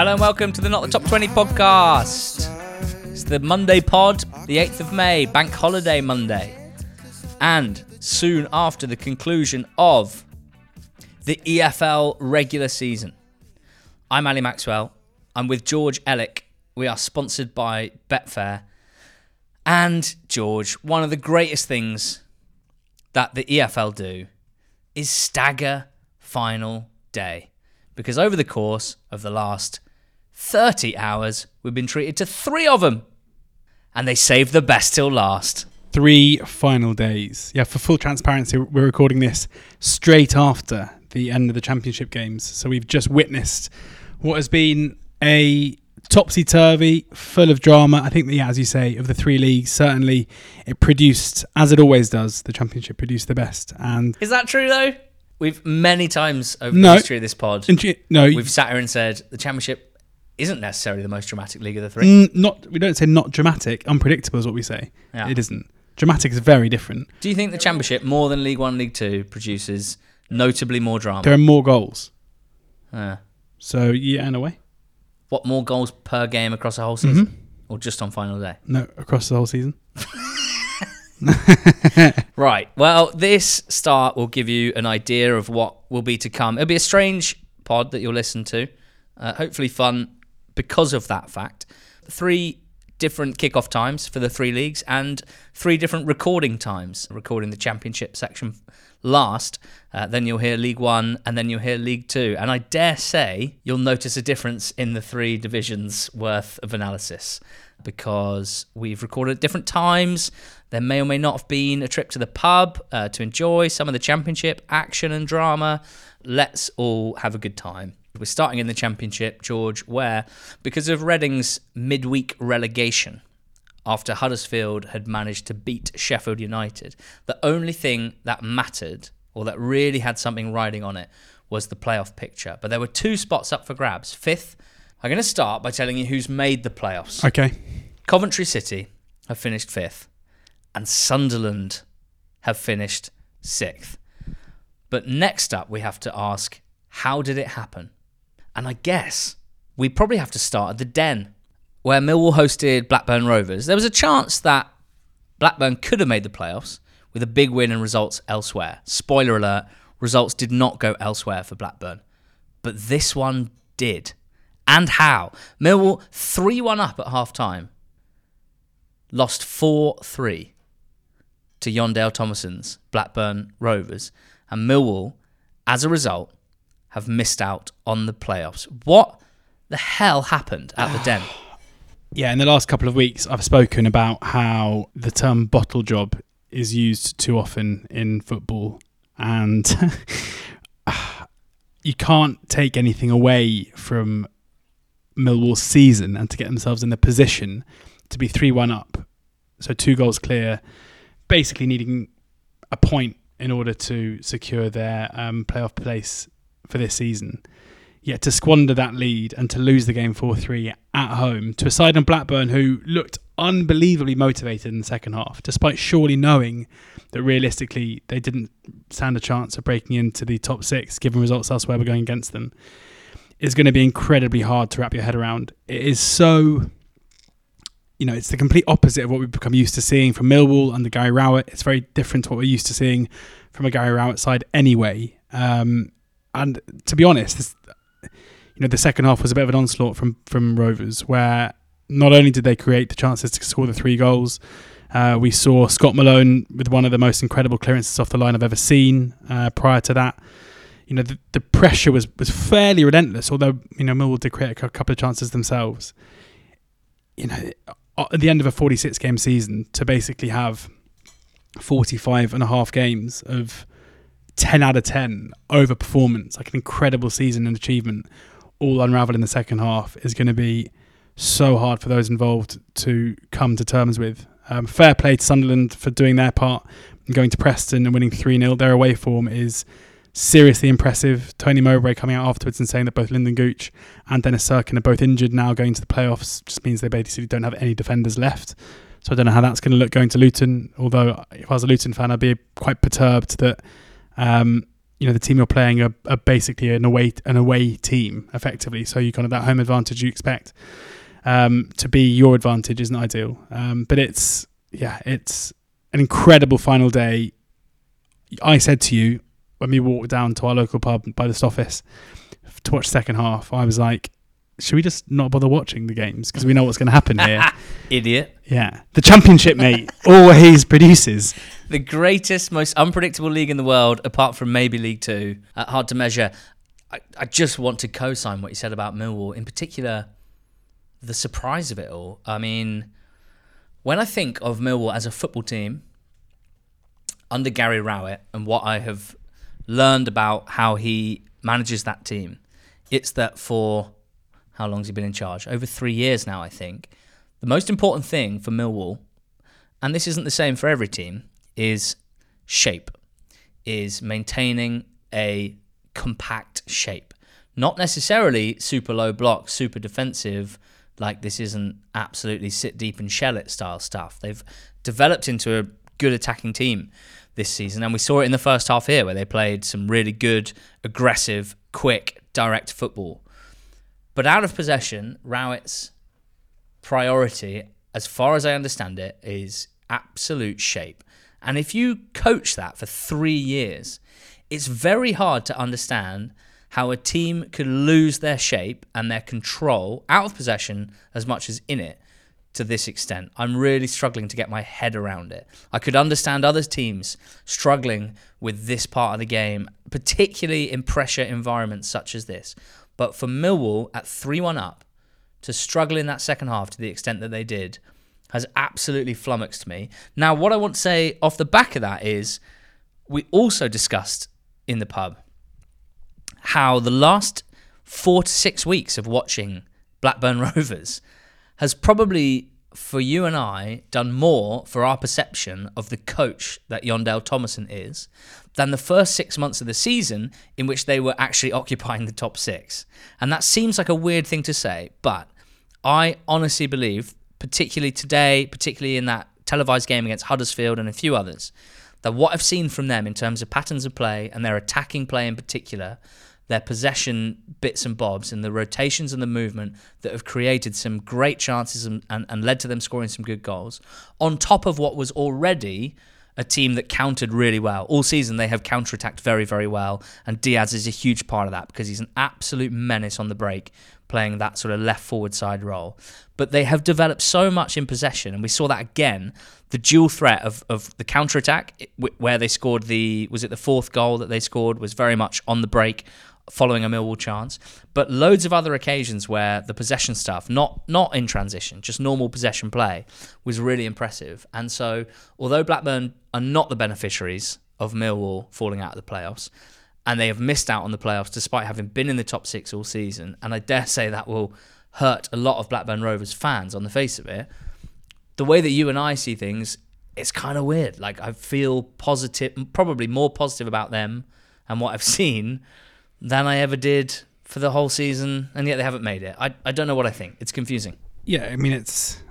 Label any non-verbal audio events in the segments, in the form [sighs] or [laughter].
Hello and welcome to the Not the Top 20 podcast. It's the Monday pod, the 8th of May, Bank Holiday Monday. And soon after the conclusion of the EFL regular season. I'm Ali Maxwell. I'm with George Ellick. We are sponsored by Betfair. And George, one of the greatest things that the EFL do is stagger final day. Because over the course of the last 30 hours, we've been treated to three of them. And they saved the best till last. Three final days. Yeah, for full transparency, we're recording this straight after the end of the championship games. So we've just witnessed what has been a topsy turvy, full of drama. I think, that, yeah, as you say, of the three leagues, certainly it produced, as it always does, the championship produced the best. And Is that true though? We've many times over No. the history of this pod, no, we've sat here and said the championship isn't necessarily the most dramatic league of the three. mm, not. We don't say not dramatic. Unpredictable is what we say. Yeah. It isn't. Dramatic is very different. Do you think the championship, more than League One, League Two, produces notably more drama? There are more goals. Uh, So yeah, in a way, what more goals per game across a whole season, or just on final day? no, across the whole season. [laughs] [laughs] Right. Well, this start will give you an idea of what will be to come. It'll be a strange pod that you'll listen to. Uh, hopefully, fun because of that fact. Three different kickoff times for the three leagues and three different recording times. Recording the championship section last, uh, then you'll hear League One, and then you'll hear League Two. And I dare say you'll notice a difference in the three divisions worth of analysis because we've recorded at different times. There may or may not have been a trip to the pub uh, to enjoy some of the championship action and drama. Let's all have a good time. We're starting in the championship, George, where because of Reading's midweek relegation, after Huddersfield had managed to beat Sheffield United, the only thing that mattered or that really had something riding on it was the playoff picture. But there were two spots up for grabs. Fifth, I'm going to start by telling you who's made the playoffs. Okay. Coventry City have finished fifth, and Sunderland have finished sixth. But next up, we have to ask how did it happen? And I guess we probably have to start at the Den, where Millwall hosted Blackburn Rovers. There was a chance that Blackburn could have made the playoffs with a big win and results elsewhere. Spoiler alert, results did not go elsewhere for Blackburn. But this one did. And how? Millwall 3 1 up at half time lost 4 3 to Jon Dahl Tomasson's Blackburn Rovers, and Millwall, as a result, have missed out on the playoffs. What the hell happened at the [sighs] Den? Yeah, in the last couple of weeks, I've spoken about how the term bottle job is used too often in football. And [laughs] you can't take anything away from Millwall's season and to get themselves in the position to be 3 1 up. So two goals clear, basically needing a point in order to secure their um, playoff place for this season. Yet to squander that lead and to lose the game 4 3 at home to a side on Blackburn who looked unbelievably motivated in the second half, despite surely knowing that realistically they didn't stand a chance of breaking into the top six given results elsewhere were going against them, is going to be incredibly hard to wrap your head around. It is so. You know, it's the complete opposite of what we've become used to seeing from Millwall under Gary Rowett. It's very different to what we're used to seeing from a Gary Rowett side anyway. Um, and to be honest, this, you know, the second half was a bit of an onslaught from from Rovers, where not only did they create the chances to score the three goals, uh, we saw Scott Malone with one of the most incredible clearances off the line I've ever seen. Uh, prior to that, you know, the, the pressure was was fairly relentless. Although you know Millwall did create a couple of chances themselves. You know, at the end of a 46 game season, to basically have 45 and a half games of 10 out of 10 over performance, like an incredible season and achievement, all unravel in the second half is going to be so hard for those involved to come to terms with. Um, fair play to Sunderland for doing their part and going to Preston and winning 3 0. Their away form is seriously impressive. Tony Mowbray coming out afterwards and saying that both Lynden Gooch and Dennis Cirkin are both injured now going to the playoffs just means they basically don't have any defenders left. So I don't know how that's going to look going to Luton. Although if I was a Luton fan, I'd be quite perturbed that um, you know the team you're playing are, are basically an away an away team effectively. So you kind of that home advantage you expect um, to be your advantage isn't ideal. Um, but it's yeah, it's an incredible final day. I said to you when we walked down to our local pub by the office to watch second half, I was like, should we just not bother watching the games because we know what's going to happen here? [laughs] Idiot. Yeah, the championship, mate, [laughs] always produces. The greatest, most unpredictable league in the world, apart from maybe League Two. Uh, hard to measure. I, I just want to co-sign what you said about Millwall, in particular, the surprise of it all. I mean, when I think of Millwall as a football team under Gary Rowett and what I have learned about how he manages that team, it's that for how long's he been in charge? Over three years now, I think. The most important thing for Millwall, and this isn't the same for every team, is shape, is maintaining a compact shape. Not necessarily super low block, super defensive, like this isn't absolutely sit deep and shell it style stuff. They've developed into a good attacking team this season, and we saw it in the first half here where they played some really good, aggressive, quick, direct football. But out of possession, Rowett's priority, as far as I understand it, is absolute shape. And if you coach that for three years, it's very hard to understand how a team could lose their shape and their control out of possession as much as in it to this extent. I'm really struggling to get my head around it. I could understand other teams struggling with this part of the game, particularly in pressure environments such as this. But for Millwall at 3 1 up to struggle in that second half to the extent that they did has absolutely flummoxed me. Now, what I want to say off the back of that is we also discussed in the pub how the last four to six weeks of watching Blackburn [laughs] Rovers has probably, for you and I, done more for our perception of the coach that Jon Dahl Tomasson is than the first six months of the season in which they were actually [laughs] occupying the top six. And that seems like a weird thing to say, but I honestly believe, particularly today, particularly in that televised game against Huddersfield and a few others, that what I've seen from them in terms of patterns of play and their attacking play in particular, their possession bits and bobs and the rotations and the movement that have created some great chances and, and, and led to them scoring some good goals, on top of what was already a team that countered really well. All season they have counterattacked very, very well, and Diaz is a huge part of that because he's an absolute menace on the break, playing that sort of left forward side role. But they have developed so much in possession, and we saw that again. The dual threat of, of the counterattack, where they scored the was it the fourth goal that they scored, was very much on the break following a Millwall chance, but loads of other occasions where the possession stuff, not not in transition, just normal possession play, was really impressive. And so, although Blackburn are not the beneficiaries of Millwall falling out of the playoffs, and they have missed out on the playoffs despite having been in the top six all season, and I dare say that will hurt a lot of Blackburn Rovers fans on the face of it. The way that you and I see things, it's kind of weird. Like I feel positive, probably more positive about them and what I've [laughs] seen than I ever did for the whole season, and yet they haven't made it. I, I don't know what I think. It's confusing. Yeah, I mean, it's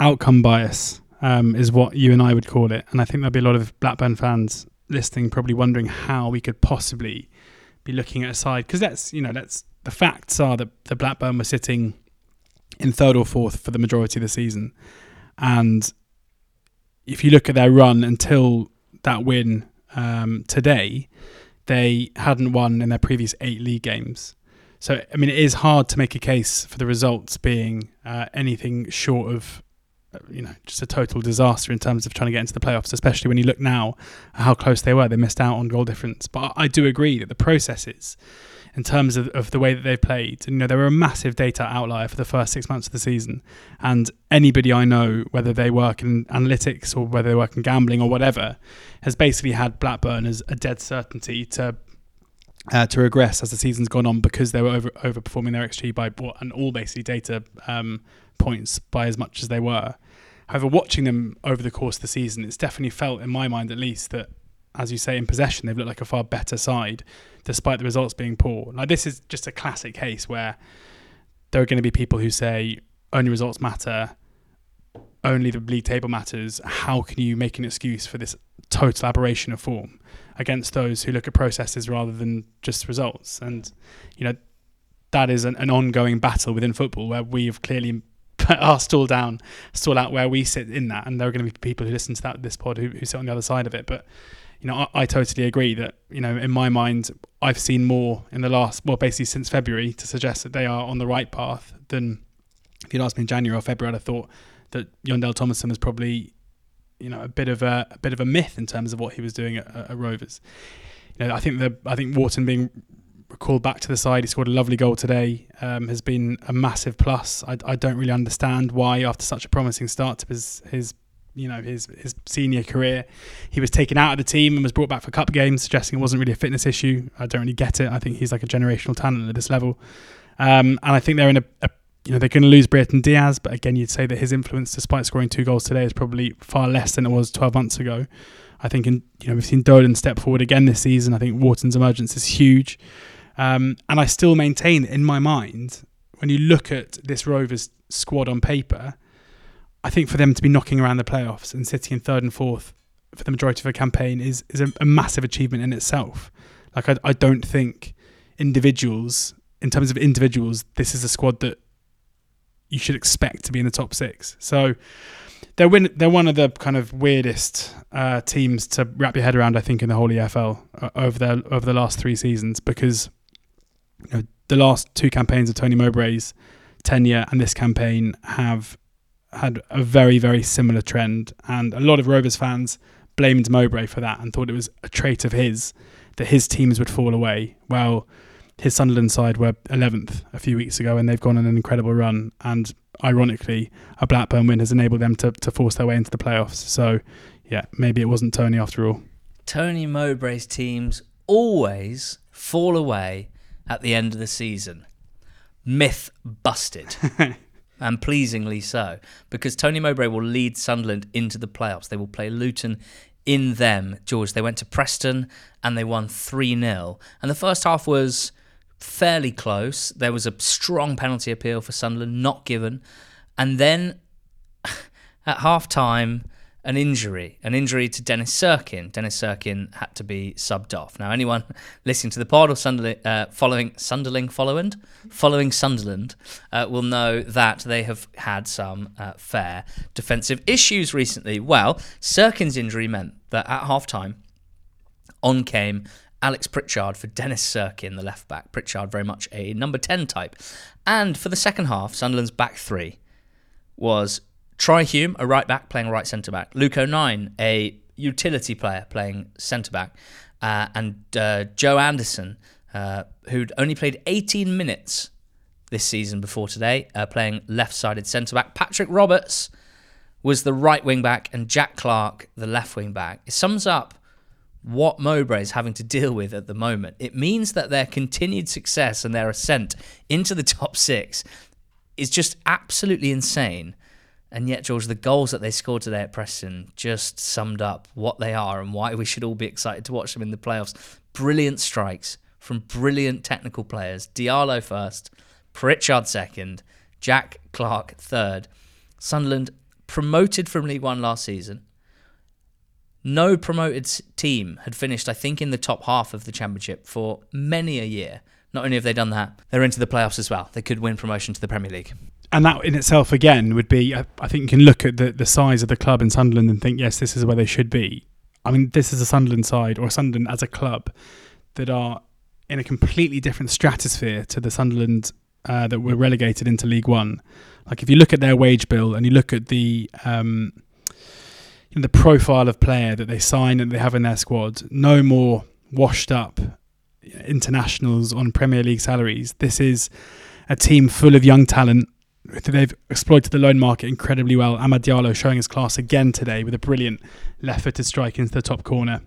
outcome bias um, is what you and I would call it. And I think there'll be a lot of Blackburn fans listening, probably wondering how we could possibly be looking at a side. Because that's, you know, that's the facts are that the Blackburn were sitting in third or fourth for the majority of the season. And if you look at their run until that win um, today, they hadn't won in their previous eight league games. So, I mean, it is hard to make a case for the results being uh, anything short of, uh, you know, just a total disaster in terms of trying to get into the playoffs, especially when you look now how close they were. They missed out on goal difference. But I do agree that the processes in terms of, of the way that they've played. You know, they were a massive data outlier for the first six months of the season. And anybody I know, whether they work in analytics or whether they work in gambling or whatever, has basically had Blackburn as a dead certainty to uh, to regress as the season's gone on because they were over overperforming their XG by and all basically data um, points by as much as they were. However, watching them over the course of the season, it's definitely felt in my mind at least that as you say, in possession, they've looked like a far better side, despite the results being poor. Like this is just a classic case where there are going to be people who say only results matter. only the league table matters, how can you make an excuse for this total aberration of form against those who look at processes rather than just results? And you know that is an, an ongoing battle within football where we have clearly [laughs] put our stall down, stall out where we sit in that, and there are going to be people who listen to that this pod who, who sit on the other side of it, but you know, I, I, totally agree that, you know, in my mind, I've seen more in the last, well, basically since February to suggest that they are on the right path than if you'd asked me in January or February, I'd have thought that Jon Dahl Tomasson was probably, you know, a bit of a, a bit of a myth in terms of what he was doing at, at Rovers. You know, I think the, I think Wharton being recalled back to the side, he scored a lovely goal today, um, has been a massive plus. I, I don't really understand why after such a promising start to his, his you know his his senior career. He was taken out of the team and was brought back for cup games, suggesting it wasn't really a fitness issue. I don't really get it. I think he's like a generational talent at this level, um, and I think they're in a, a you know they're going to lose Brereton Diaz, but again, you'd say that his influence, despite scoring two goals today, is probably far less than it was 12 months ago. I think in, you know we've seen Dolan step forward again this season. I think Wharton's emergence is huge, um, and I still maintain in my mind when you look at this Rovers squad on paper I think for them to be knocking around the playoffs and sitting in third and fourth for the majority of a campaign is is a, a massive achievement in itself. Like I, I don't think individuals, in terms of individuals, this is a squad that you should expect to be in the top six. So they're win, they're one of the kind of weirdest uh, teams to wrap your head around. I think in the whole EFL uh, over the over the last three seasons because you know, the last two campaigns of Tony Mowbray's tenure and this campaign have had a very, very similar trend. And a lot of Rovers fans blamed Mowbray for that and thought it was a trait of his that his teams would fall away. Well, his Sunderland side were 11th a few weeks ago and they've gone on an incredible run. And ironically, a Blackburn win has enabled them to, to force their way into the playoffs. So, yeah, maybe it wasn't Tony after all. Tony Mowbray's teams always fall away at the end of the season. Myth busted. [laughs] and pleasingly so, because Tony Mowbray will lead Sunderland into the playoffs. They will play Luton in them, George. They went to Preston and they won 3 0. And the first half was fairly close. There was a strong penalty appeal for Sunderland, not given. And then [laughs] at half time, an injury, an injury to Dennis Cirkin. Dennis Cirkin had to be subbed off. Now, anyone [laughs] listening to the pod or uh, following Sunderland, following, following Sunderland, uh, will know that they have had some uh, fair defensive issues recently. Well, Cirkin's injury meant that at half time, on came Alex Pritchard for Dennis Cirkin, the left back. Pritchard, very much a number 10 type. And for the second half, Sunderland's back three was Trai Hume, a right back playing right centre back. Luke O'Nien, a utility player playing centre back. Uh, and uh, Joe Anderson, uh, who'd only played 18 minutes this season before today, uh, playing left sided centre back. Patrick Roberts was the right wing back, and Jack Clarke, the left wing back. It sums up what Mowbray is having to deal with at the moment. It means that their continued success and their ascent into the top six is just absolutely insane. And yet, George, the goals that they scored today at Preston just summed up what they are and why we should all be excited to watch them in the playoffs. Brilliant strikes from brilliant technical players. Diallo first, Pritchard second, Jack Clarke third. Sunderland promoted from League One last season. No promoted team had finished, I think, in the top half of the Championship for many a year. Not only have they done that, they're into the playoffs as well. They could win promotion to the Premier League and that in itself again would be I, I, think you can look at the, the size of the club in Sunderland and think yes this is where they should be. I mean this is a Sunderland side or Sunderland as a club that are in a completely different stratosphere to the Sunderland uh, that were relegated into League One. Like if you look at their wage bill and you look at the um, you know, the profile of player that they sign and they have in their squad no more washed up internationals on Premier League salaries. This is a team full of young talent they've exploited the loan market incredibly well. Amad Diallo showing his class again today with a brilliant left-footed strike into the top corner,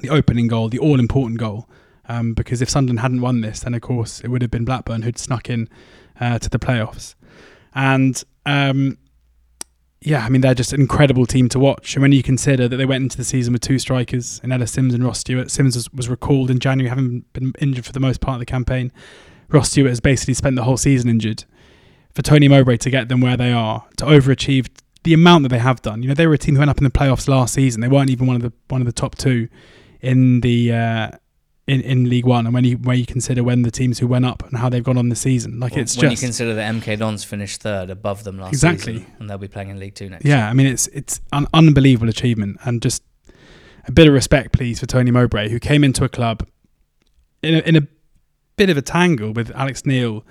the opening goal, the all-important goal. Um, because if Sunderland hadn't won this, then of course it would have been Blackburn who'd snuck in uh, to the playoffs. And um, yeah, I mean they're just an incredible team to watch. And when you consider that they went into the season with two strikers, in Ellis Simms and Ross Stewart, Simms was, was recalled in January, having been injured for the most part of the campaign. Ross Stewart has basically spent the whole season injured for Tony Mowbray to get them where they are, to overachieve the amount that they have done. You know, they were a team who went up in the playoffs last season. They weren't even one of the one of the top two in the uh, in in League One. And when you when you consider when the teams who went up and how they've gone on the season, like Well, it's when just you consider that MK Dons finished third above them last Exactly. season, and they'll be playing in League Two next. Year. Yeah. I mean, it's it's an unbelievable achievement, and just a bit of respect, please, for Tony Mowbray, who came into a club in a, in a bit of a tangle with Alex Neil,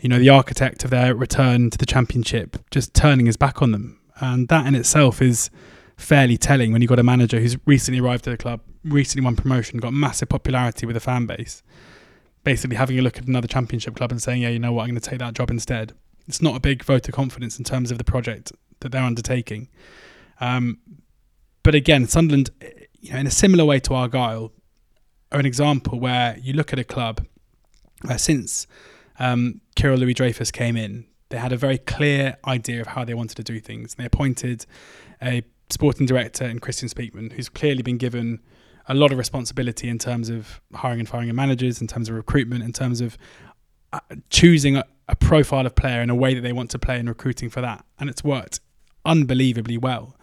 you know, the architect of their return to the championship, just turning his back on them, and that in itself is fairly telling when you've got a manager who's recently arrived at the club, recently won promotion, got massive popularity with the fan base, basically having a look at another championship club and saying, yeah, you know what, I'm going to take that job instead. It's not a big vote of confidence in terms of the project that they're undertaking. Um, but again, Sunderland, you know, in a similar way to Argyle, are an example where you look at a club where since um, Kyril Louis-Dreyfus came in, they had a very clear idea of how they wanted to do things. They appointed a sporting director in Kristjaan Speakman, who's clearly been given a lot of responsibility in terms of hiring and firing of managers, in terms of recruitment, in terms of uh, choosing a, a profile of player in a way that they want to play and recruiting for that. And it's worked unbelievably well.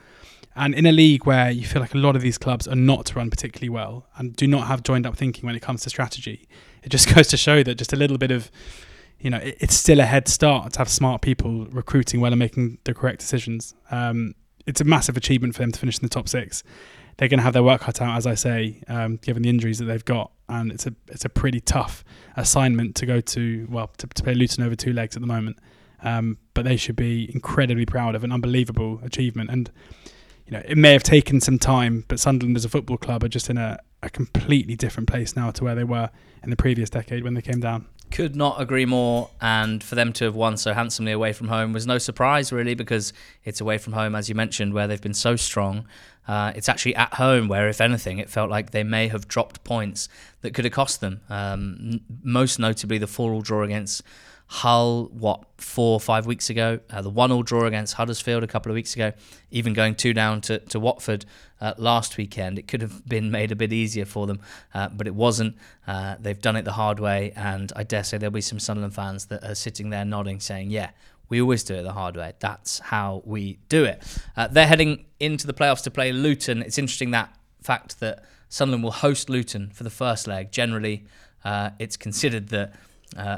And in a league where you feel like a lot of these clubs are not run particularly well and do not have joined up thinking when it comes to strategy, it just [laughs] goes to show that just a little bit of, you know, it, it's still a head start to have smart people recruiting well and making the correct decisions. Um, it's a massive achievement for them to finish in the top six. They're going to have their work cut out, as I say, um, given the injuries that they've got, and it's a it's a pretty tough assignment to go to. Well, to, to play Luton over two legs at the moment, um, but they should be incredibly proud of an unbelievable achievement. And you know, it may have taken some time, but Sunderland as a football club are just in a, a completely different place now to where they were in the previous decade when they came down. Could not agree more. And for them to have won so handsomely away from home was no surprise, really, because it's away from home, as you mentioned, where they've been so strong. Uh, it's actually at home where, if anything, it felt like they may have dropped points that could have cost them. Um, most notably, the 4 all draw against Hull, what, four or five weeks ago, uh, the 1 all draw against Huddersfield a couple of weeks ago, even going 2 down to, to Watford uh, last weekend. It could have [laughs] been made a bit easier for them, uh, but it wasn't. Uh, they've done it the hard way, and I dare say there'll be some Sunderland fans that are sitting there nodding, saying, Yeah, we always do it the hard way. That's how we do it. Uh, they're heading into the playoffs to play Luton. It's interesting that fact that Sunderland will host Luton for the first leg. Generally, uh, it's considered that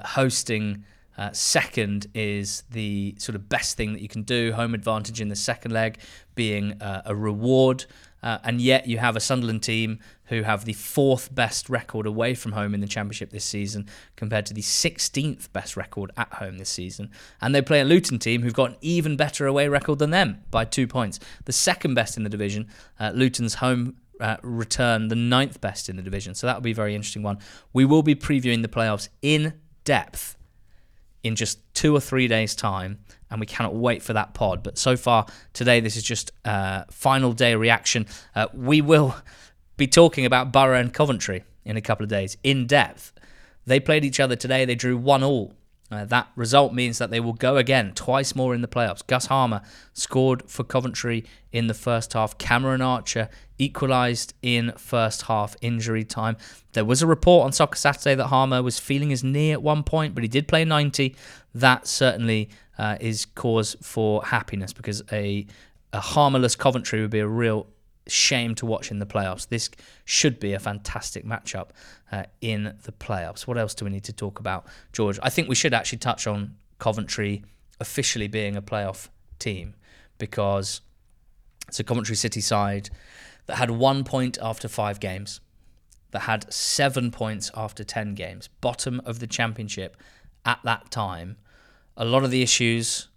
hosting uh, second is the sort of best thing that you can do. Home advantage in the second leg being uh, a reward. Uh, and yet you have a Sunderland team who have the fourth best record away from home in the Championship this season compared to the 16th best record at home this season. And they play a Luton team who've got an even better away record than them by two points. The second best in the division, uh, Luton's home uh, return the ninth best in the division. So that'll be a very interesting one. We will be previewing the playoffs in depth in just two or three days' time, and we cannot wait for that pod. But so far today, this is just uh, final day reaction. Uh, we will be talking about Borough and Coventry in a couple of days in depth. They played each other today. They drew one all. Uh, that result means that they will go again twice more in the playoffs. Gus Hamer scored for Coventry in the first half. Cameron Archer equalised in first half injury time. There was a report on Soccer Saturday that Hamer was feeling his knee at one point, but he did play 90. That certainly uh, is cause for happiness because a, a harmless Coventry would be a real shame to watch in the playoffs. This should be a fantastic matchup uh, in the playoffs. What else do we need to talk about, George? I think we should actually touch on Coventry officially being a playoff team because it's a Coventry City side that had one point after five games, that had seven points after 10 games, bottom of the championship at that time. A lot of the issues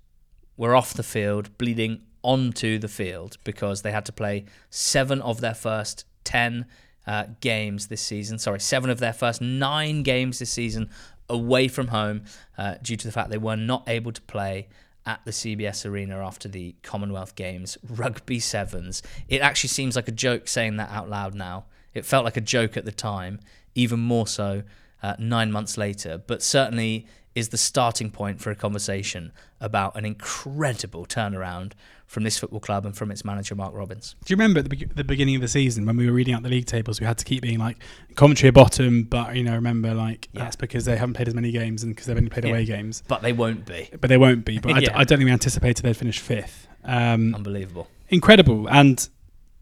were off the field, bleeding onto the field because they had to play seven of their first 10 uh, games this season. Sorry, seven of their first nine games this season away from home uh, due to the fact they were not able to play at the CBS Arena after the Commonwealth Games Rugby Sevens. It actually seems like a joke saying that out loud now. It felt like a joke at the time, even more so uh, nine months later, but certainly is the starting point for a conversation about an incredible turnaround from this football club and from its manager, Mark Robins. Do you remember at the, be- the beginning of the season when we were reading out the league tables, we had to keep being like Coventry are bottom, but you know, remember like Yeah. that's because they haven't played as many games and because they've only played Yeah. away games. But they won't be. But they won't be. But I, d- Yeah. I don't think we anticipated they'd finish fifth. Um, Unbelievable. incredible. And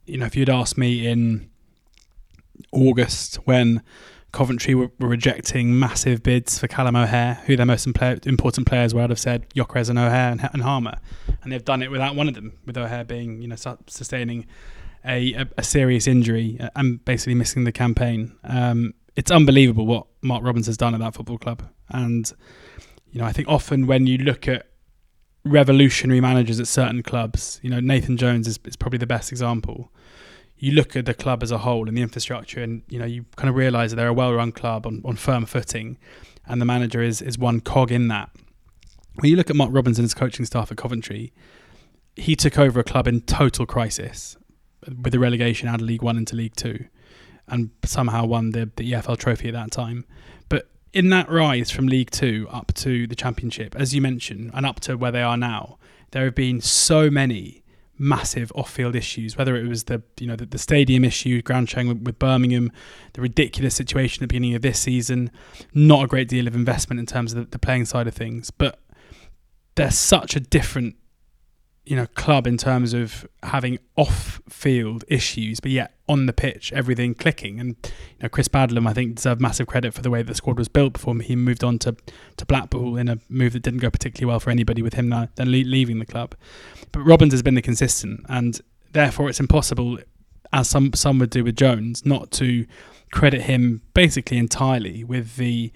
you know, if you'd asked me in August when Coventry were, were rejecting massive bids for Callum O'Hare, who their most impla- important players were, I'd have said Gyökeres and O'Hare and, and Hamer, and they've done it without one of them, with O'Hare being you know su- sustaining a, a, a serious injury and basically missing the campaign. Um, it's unbelievable what Mark Robins has done at that football club, and you know I think often when you look at revolutionary managers at certain clubs, you know Nathan Jones is, is probably the best example. You look at the club as a whole and the infrastructure, and you know you kind of realise that they're a well-run club on, on firm footing, and the manager is is one cog in that. When you look at Mark Robins and his coaching staff at Coventry, he took over a club in total crisis with the relegation out of League One into League Two, and somehow won the, the EFL trophy at that time. But in that rise from League Two up to the Championship, as you mentioned, and up to where they are now, there have been so many massive off-field issues. Whether it was the you know the, the stadium issue, ground sharing with, with Birmingham, the ridiculous situation at the beginning of this season, not a great deal of investment in terms of the, the playing side of things, but they're such a different you know club in terms of having off-field issues, but yet on the pitch everything clicking. And you know Chris Badlan, I think, deserved massive credit for the way the squad was built before he moved on to to Blackpool in a move that didn't go particularly well for anybody with him now, then leaving the club. But Robins has been the consistent, and therefore it's impossible, as some some would do with Jones, not to credit him basically entirely with the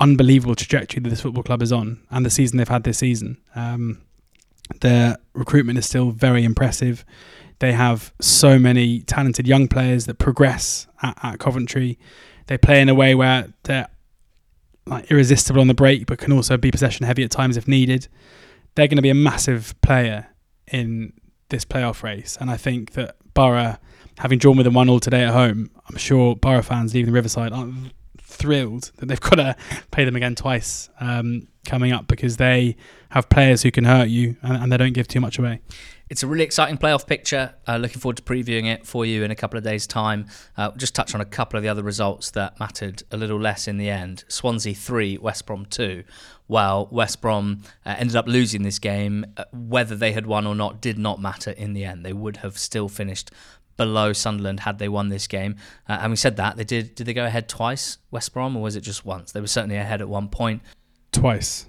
unbelievable trajectory that this football club is on and the season they've had this season. Um, their recruitment is still very impressive. They have so many talented young players that progress at, at Coventry. They play in a way where they're like irresistible on the break, but can also be possession heavy at times if needed. They're going to be a massive player in this playoff race, and I think that Borough, having drawn with them one all today at home, I'm sure Borough fans leaving Riverside aren't thrilled that they've [laughs] got to play them again twice um, coming up because they have players who can hurt you and, and, they don't give too much away. It's a really exciting playoff picture. Uh, looking forward to previewing it for you in a couple of days' time. Uh, just touch on a couple of the other results that mattered a little less in the end. Swansea 3, West Brom 2. Well, West Brom uh, ended up losing this game. Uh, whether they had won or not did not matter in the end. They would have still finished below Sunderland had they won this game. Uh, and we said that they did. Did they go ahead twice, West Brom, or was it just once? They were certainly ahead at one point. Twice.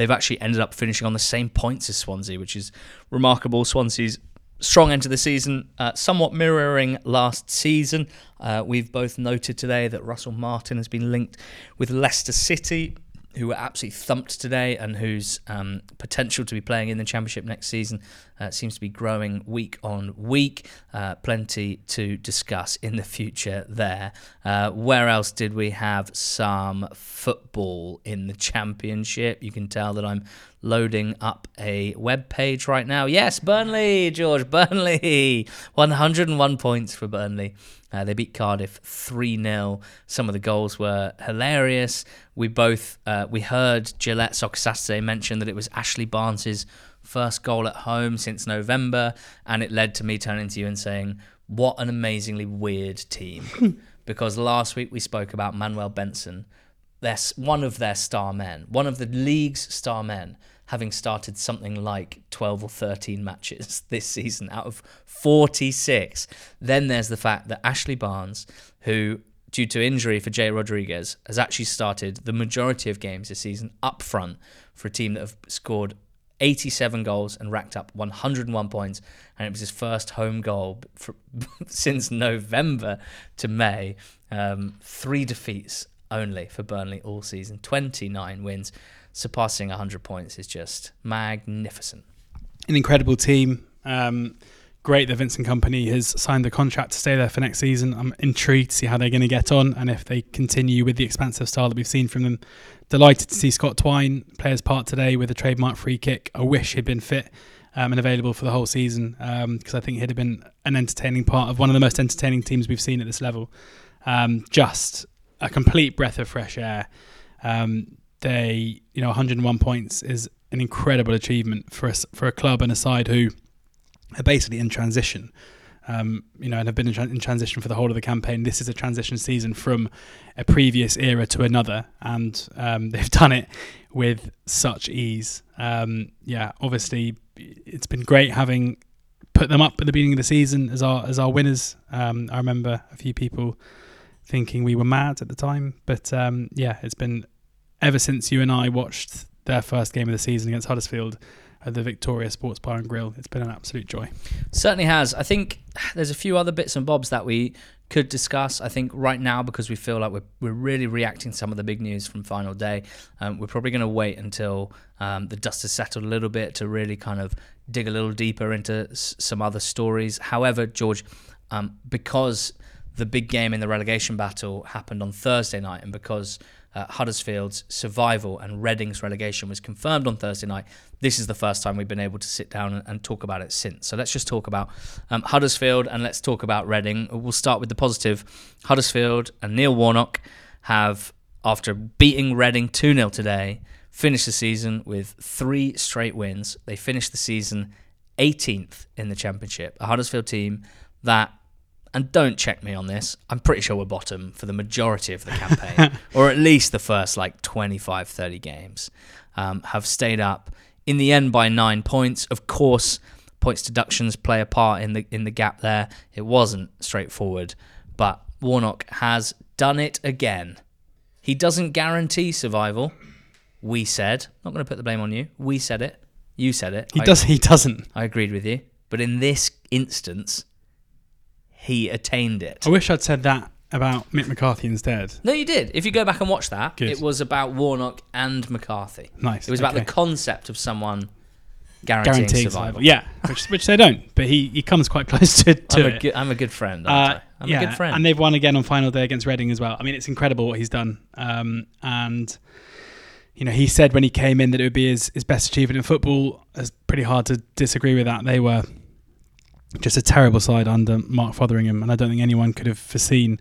They've actually ended up finishing on the same points as Swansea, which is remarkable. Swansea's strong end to the season, uh, somewhat mirroring last season. Uh, we've both noted today that Russell Martin has been linked with Leicester City who were absolutely thumped today and whose um, potential to be playing in the Championship next season uh, seems to be growing week on week. Uh, plenty to discuss in the future there. Uh, where else did we have some football in the Championship? You can tell that I'm loading up a web page right now. Yes, Burnley, George, Burnley. [laughs] 101 points for Burnley. Uh, they beat Cardiff 3 0. Some of the goals were hilarious. We both uh, we heard Gillette Soccer Saturday mention that it was Ashley Barnes's first goal at home since November, and it led to me turning to you and saying, "What an amazingly weird team." [laughs] because last week we spoke about Manuel Benson, their, one of their star men, one of the league's star men, having started something like 12 or 13 matches [laughs] this season out of 46. Then there's the fact that Ashley Barnes, who due to injury for Jay Rodriguez, has actually started the majority of games this season up front for a team that have scored 87 goals and racked up 101 points. And it was his first home goal for, [laughs] since November to May. Um, three defeats only for Burnley all season, 29 wins surpassing 100 points is just magnificent. An incredible team. Um, great that Vincent Kompany has signed the contract to stay there for next season. I'm intrigued to see how they're going to get on and if they continue with the expansive style that we've seen from them. Delighted to see Scott Twine play his part today with a trademark free kick. I wish he'd been fit um, and available for the whole season because um, I think he'd have been an entertaining part of one of the most entertaining teams we've seen at this level. Um, just a complete breath of fresh air. Um, they, you know, 101 points is an incredible achievement for a, for a club and a side who are basically in transition. Um, you know, and have been in, tra- in, transition for the whole of the campaign. This is a transition season from a previous era to another, and um, [laughs] they've done it with such ease. Um, yeah, obviously, it's been great having put them up at the beginning of the season as our as our winners. Um, I remember a few people thinking we were mad at the time, but um, yeah, it's been ever since you and I watched their first game of the season against Huddersfield at the Victoria Sports Bar and Grill. It's been an absolute joy. Certainly has. I think there's a few other bits and bobs that we could discuss. I think right now because we feel like we're we're really reacting to some of the big news from final day. Um, we're probably going to wait until um, the dust has settled a little bit to really kind of dig a little deeper into s- some other stories. However, George, um, because the big game in the relegation battle happened on Thursday night, and because uh, Huddersfield's survival and Reading's relegation was confirmed on Thursday night. This is the first time we've been able to sit down and, talk about it since. So let's just talk about um, Huddersfield and let's talk about Reading. We'll start with the positive. Huddersfield and Neil Warnock have, after beating Reading 2 0 today, finished the season with three straight wins. They finished the season 18th in the Championship, a Huddersfield team that and don't check me on this, I'm pretty sure we're bottom for the majority of the campaign, [laughs] or at least the first like 25, 30 games, um, have stayed up in the end by nine points. Of course, points deductions play a part in the in the gap there. It wasn't straightforward, but Warnock has done it again. He doesn't guarantee survival. We said, not going to put the blame on you. We said it. You said it. He I, does. He doesn't. I agreed with you. But in this instance, he attained it. I wish I'd said that about Mick McCarthy instead. No, you did. If you go back and watch that, Good. it was about Warnock and McCarthy. Nice. It was about okay. the concept of someone guaranteeing, guaranteeing survival. survival. Yeah, which which they don't, but he, he comes quite [laughs] close to, to I'm, a it. good, I'm a good friend. Aren't Uh, I? I'm yeah, a good friend. and they've won again on final day against Reading as well. I mean, it's incredible what he's done. Um, and you know, he said when he came in that it would be his, his best achievement in football. It's pretty hard to disagree with that. They were just a terrible side under Mark Fotheringham, and I don't think anyone could have foreseen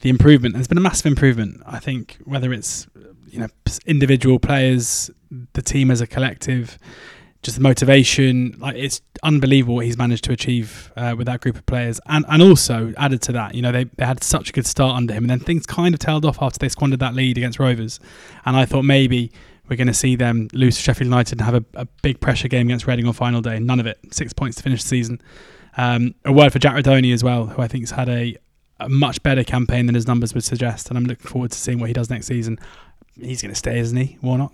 the improvement. There's been a massive improvement. I think whether it's you know individual players, the team as a collective, just the motivation. Like it's unbelievable what he's managed to achieve uh, with that group of players, and and also added to that, you know, they they had such a good start under him, and then things kind of tailed off after they squandered that lead against Rovers, and I thought maybe. We're going to see them lose to Sheffield United and have a, a big pressure game against Reading on final day. None of it. Six points to finish the season. Um, a word for Jack Rudoni as well, who I think has had a, a much better campaign than his numbers would suggest, and I'm looking forward to seeing what he does next season. He's going to stay, isn't he, Warnock?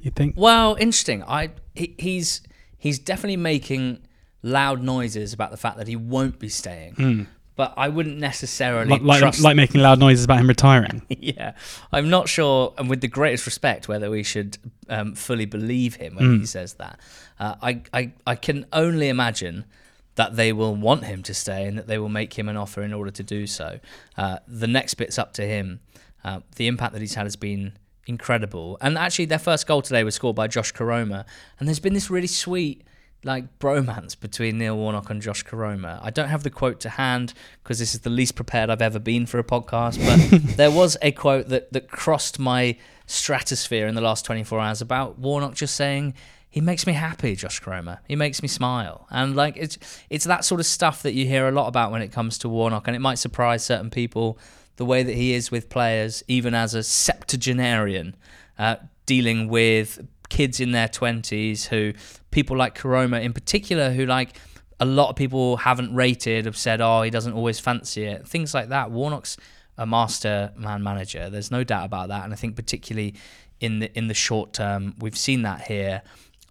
You think? well, interesting. I he, he's he's definitely making loud noises about the fact that he won't be staying. Mm. But I wouldn't necessarily Like, like, trust like making loud noises about him retiring. [laughs] yeah, I'm not sure, and with the greatest respect, whether we should um, fully believe him when he says that. Uh, I, I, I can only imagine that they will want him to stay and that they will make him an offer in order to do so. Uh, the next bit's up to him. Uh, the impact that he's had has been incredible, and actually, their first goal today was scored by Josh Koroma, and there's been this really sweet like bromance between Neil Warnock and Josh Koroma. I don't have the quote to hand because this is the least prepared I've ever been for a podcast, but [laughs] there was a quote that, that crossed my stratosphere in the last 24 hours about Warnock just saying, he makes me happy, Josh Koroma. He makes me smile. And like it's it's that sort of stuff that you hear a lot about when it comes to Warnock and it might surprise certain people the way that he is with players, even as a septuagenarian, uh, dealing with kids in their 20s who people like Karoma in particular who like a lot of people haven't rated have said oh he doesn't always fancy it. Things like that. Warnock's a master man manager. There's no doubt about that. And I think particularly in the in the short term we've seen that here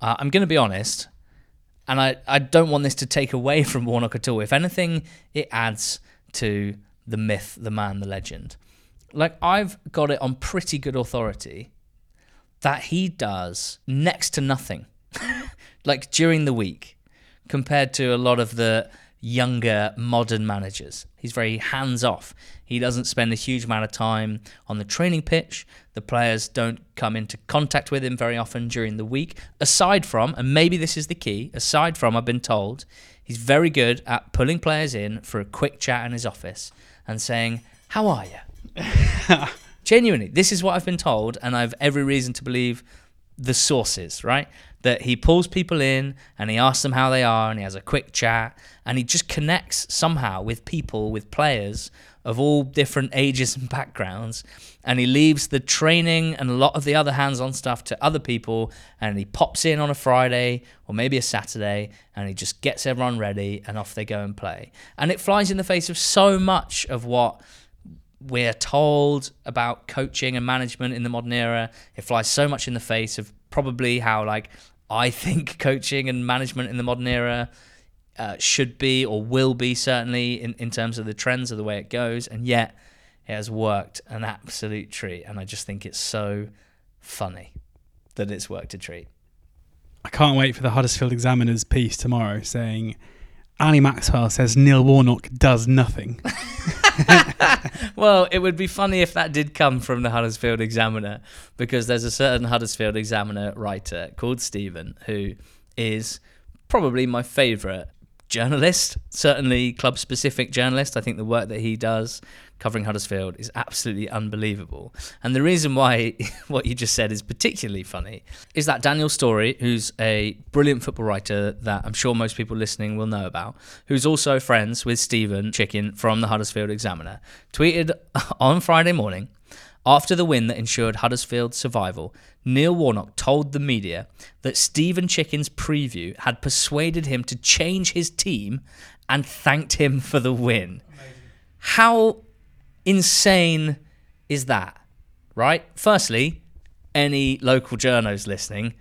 uh, I'm going to be honest and I, I don't want this to take away [laughs] from Warnock at all if anything it adds to the myth the man the legend like I've got it on pretty good authority that he does next to nothing [laughs] like during the week compared to a lot of the younger modern managers. He's very hands off. He doesn't spend a huge amount of time on the training pitch. The players don't come into contact with him very often during the week. Aside from, and maybe this is the key, aside from, I've been told, he's very good at pulling players in for a quick chat in his office and saying, How are you? [laughs] Genuinely, this is what I've been told, and I've every reason to believe the sources, right? That he pulls people in and he asks them how they are and he has a quick chat and he just connects somehow with people, with players of all different ages and backgrounds, and he leaves the training and a lot of the other hands-on stuff to other people, and he pops in on a Friday or maybe a Saturday, and he just gets everyone ready, and off they go and play. And it flies in the face of so much of what we're told about coaching and management in the modern era. It flies so much in the face of probably how like I think coaching and management in the modern era uh, should be or will be certainly in, in terms of the trends of the way it goes, and yet it has worked an absolute treat. And I just think it's so funny that it's worked a treat. I can't wait for the Huddersfield Examiner's piece tomorrow saying Ali Maxwell says Neil Warnock does nothing. [laughs] well, it would be funny if that did come from the Huddersfield Examiner because there's a certain Huddersfield Examiner writer called Stephen who is probably my favourite journalist, certainly club specific journalist. I think the work that he does covering Huddersfield is absolutely unbelievable. And the reason why [laughs] what you just said is particularly funny is that Daniel Storey, who's a brilliant football writer that I'm sure most people listening will know about, who's also friends with Stephen Chicken from the Huddersfield Examiner, tweeted [laughs] on Friday morning after the win that ensured Huddersfield's survival, Neil Warnock told the media that Stephen Chicken's preview had persuaded him to change his team and thanked him for the win. Amazing. How insane is that? Right? Firstly, any local journos listening,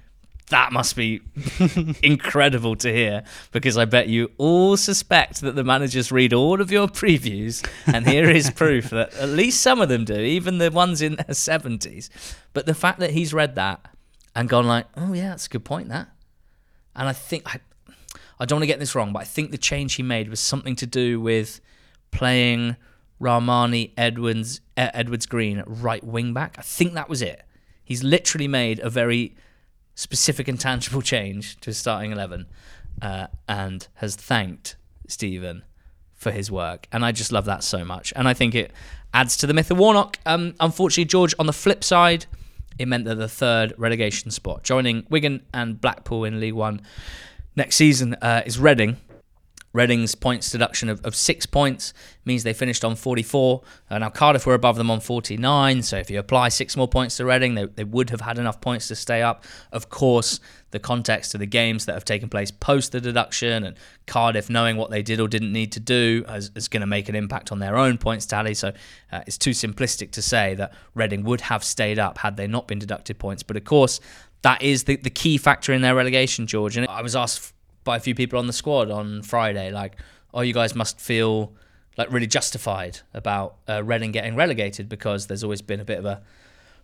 that must be [laughs] incredible to hear because I bet you all suspect that the managers read all of your previews, and here is [laughs] proof that at least some of them do, even the ones in their 70s. But the fact that he's read that and gone like, oh yeah, that's a good point. That, and I think I, I don't want to get this wrong, but I think the change he made was something to do with playing Rarmani Edwards Edwards Green right wing back. I think that was it. He's literally made a very specific and tangible change to his starting 11 uh, and has thanked Stephen for his work. And I just love that so much. And I think it adds to the myth of Warnock. Um, unfortunately, George, on the flip side, it meant that the third relegation spot, joining Wigan and Blackpool in League One next season, uh, is Reading. Reading's points deduction of, of six points means they finished on 44. Uh, now, Cardiff were above them on 49, so if you apply six more points to Reading, they, they would have had enough points to stay up. Of course, the context of the games that have taken place post the deduction and Cardiff knowing what they did or didn't need to do is, is going to make an impact on their own points tally. So uh, it's too simplistic to say that Reading would have stayed up had they not been deducted points. But of course, that is the, the key factor in their relegation, George. And I was asked by a few people on the squad on Friday, like, oh, you guys must feel like really justified about uh, Reading getting relegated because there's always been a bit of a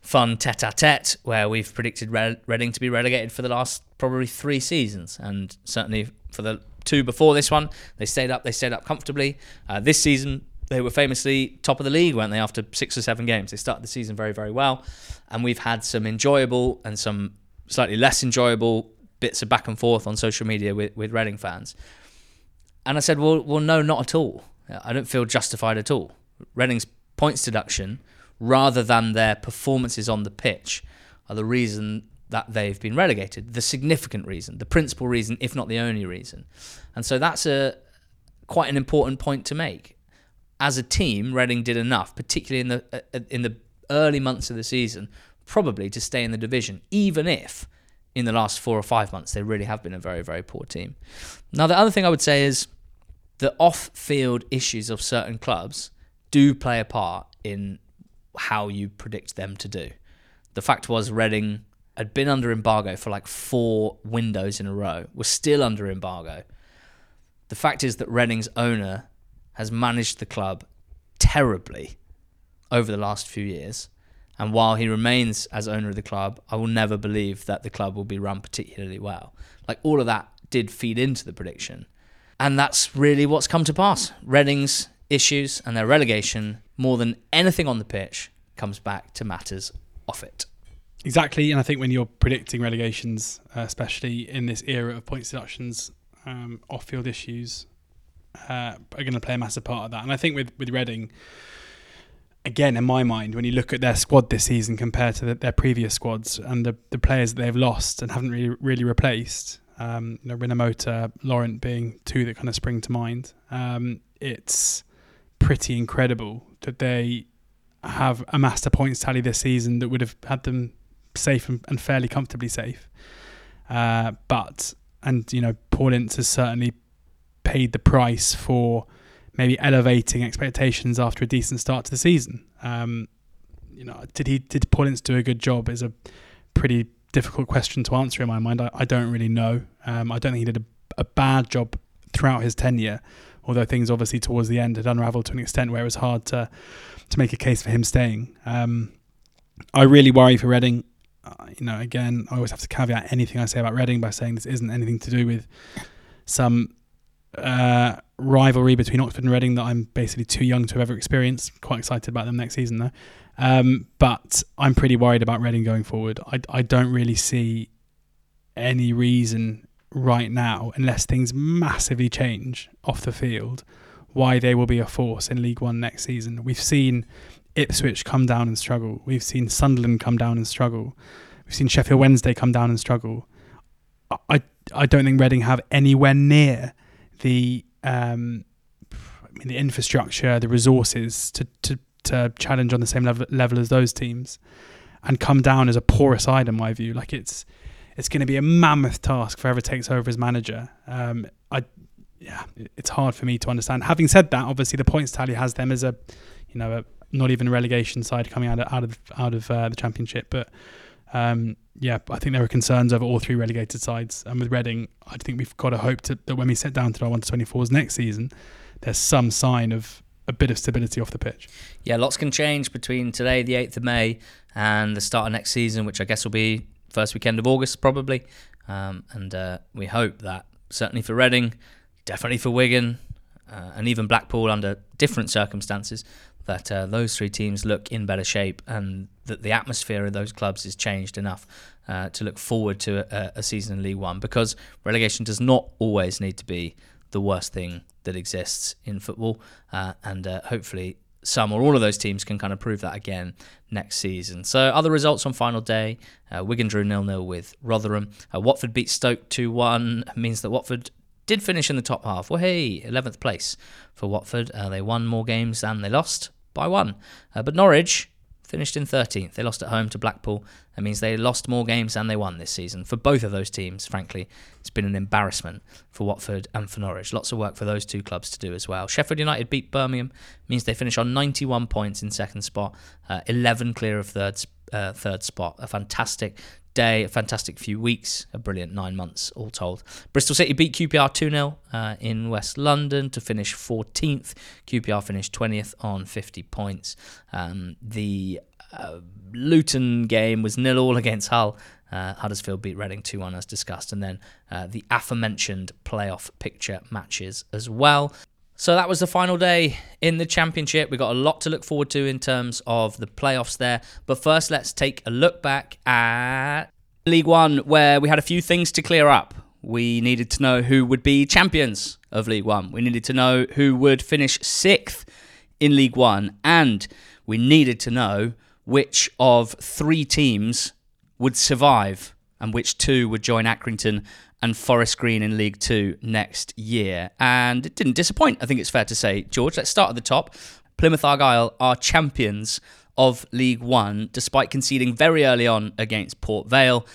fun tete-a-tete where we've predicted Reading to be relegated for the last probably three seasons, and certainly for the two before this one, they stayed up. They stayed up comfortably. Uh, this season, they were famously top of the league, weren't they? After six or seven games, they started the season very, very well, and we've had some enjoyable and some slightly less enjoyable bits of back and forth on social media with, with Reading fans. And I said, well, well, no, not at all. I don't feel justified at all. Reading's points deduction, rather than their performances on the pitch, are the reason that they've been relegated. The significant reason, the principal reason, if not the only reason. And so that's a quite an important point to make. As a team, Reading did enough, particularly in the uh, in the early months of the season, probably to stay in the division, even if in the last four or five months, they really have been a very, very poor team. Now, the other thing I would say is the off field issues of certain clubs do play a part in how you predict them to do. The fact was, Reading had been under embargo for like four windows in a row, was still under embargo. The fact is that Reading's owner has managed the club terribly over the last few years and while he remains as owner of the club, I will never believe that the club will be run particularly well. Like all of that did feed into the prediction. And that's really what's come to pass. Reading's issues and their relegation, more than anything on the pitch, comes back to matters off it. Exactly. And I think when you're predicting relegations, uh, especially in this era of points deductions, um, off field issues uh, are going to play a massive part of that. And I think with, with Reading, again, in my mind, when you look at their squad this season compared to the, their previous squads and the, the players that they've lost and haven't really really replaced, um, you know, Rinomhota, Laurent being two that kind of spring to mind, um, it's pretty incredible that they have amassed a points tally this season that would have had them safe and, and fairly comfortably safe. Uh, but and you know, Paul Ince has certainly paid the price for maybe elevating expectations after a decent start to the season. Um, you know, did he did Paul do a good job? Is a pretty difficult question to answer in my mind. I, I don't really know. Um, I don't think he did a, a bad job throughout his tenure, although things obviously towards the end had unravelled to an extent where it was hard to to make a case for him staying. Um, I really worry for Reading. Uh, you know, again, I always have to caveat anything I say about Reading by saying this isn't anything to do with some uh, rivalry between Oxford and Reading that I'm basically too young to have ever experienced. Quite excited about them next season though. Um, but I'm pretty worried about Reading going forward. I, I don't really see any reason right now, unless things massively change off the field, why they will be a force in League One next season. We've seen Ipswich come down and struggle. We've seen Sunderland come down and struggle. We've seen Sheffield Wednesday come down and struggle. I I don't think Reading have anywhere near the um, I mean the infrastructure, the resources to, to to challenge on the same level level as those teams, and come down as a porous side in my view. Like it's it's going to be a mammoth task for whoever takes over as manager. Um, I yeah, it's hard for me to understand. Having said that, obviously the points tally has them as a you know a, not even a relegation side coming out of out of out of uh, the championship, but. Um, yeah, I think there are concerns over all three relegated sides. And with Reading, I think we've got to hope to, that when we sit down to our 1 to 24s next season, there's some sign of a bit of stability off the pitch. Yeah, lots can change between today, the 8th of May, and the start of next season, which I guess will be first weekend of August probably. Um, and uh, we hope that certainly for Reading, definitely for Wigan, uh, and even Blackpool under different circumstances, that uh, those three teams look in better shape and that the atmosphere of those clubs is changed enough uh, to look forward to a, a, season in League One because relegation does not always need to be the worst thing that exists in football, uh, and uh, hopefully some or all of those teams can kind of prove that again next season. So other results on final day: uh, Wigan drew nil nil with Rotherham. Uh, Watford beat Stoke two one. Means that Watford did finish in the top half. Well, hey, 11th place for Watford. They won more games than they lost by one. Uh, but Norwich finished in 13th. They lost at home to Blackpool. That means they lost more games than they won this season. For both of those teams, frankly, it's been an embarrassment for Watford and for Norwich. Lots of work for those two clubs to do as well. Sheffield United beat Birmingham, means they finish on 91 points in second spot, uh, 11 clear of third uh, third spot. A fantastic day, a fantastic few weeks, a brilliant nine months all told. Bristol City beat QPR 2 0 uh, in West London to finish 14th. QPR finished 20th on 50 points. Um, the uh, Luton game was nil all against Hull. Uh, Huddersfield beat Reading 2 1 as discussed, and then uh, the aforementioned playoff picture matches as well. So that was the final day in the championship. We got a lot to look forward to in terms of the playoffs there. But first, let's take a look back at League One, where we had a few things to clear up. We needed to know who would be champions of League One. We needed to know who would finish sixth in League One. And we needed to know which of three teams would survive and which two would join Accrington and Forest Green in League Two next year. And it didn't disappoint, I think it's fair to say. George, let's start at the top. Plymouth Argyle are champions of League One, despite conceding very early on against Port Vale.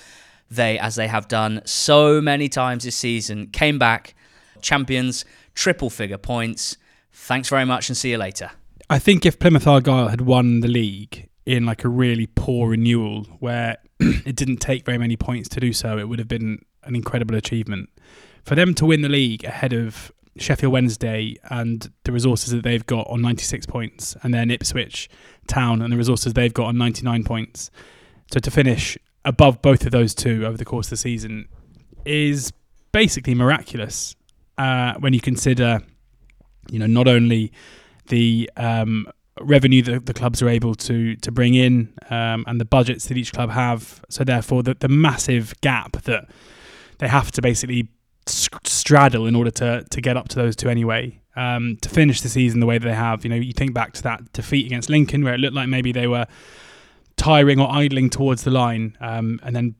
They, as they have done so many times this season, came back champions, triple figure points. Thanks very much and see you later. I think if Plymouth Argyle had won the league in like a really poor renewal where [clears throat] it didn't take very many points to do so, it would have been an incredible achievement. For them to win the league ahead of Sheffield Wednesday and the resources that they've got on 96 points, and then Ipswich Town and the resources they've got on 99 points. So to finish above both of those two over the course of the season is basically miraculous uh, when you consider, you know, not only the um, revenue that the clubs are able to to bring in um, and the budgets that each club have. So therefore, the, the massive gap that they have to basically straddle in order to to get up to those two anyway. Um, to finish the season the way that they have, you know, you think back to that defeat against Lincoln where it looked like maybe they were tiring or idling towards the line, um, and then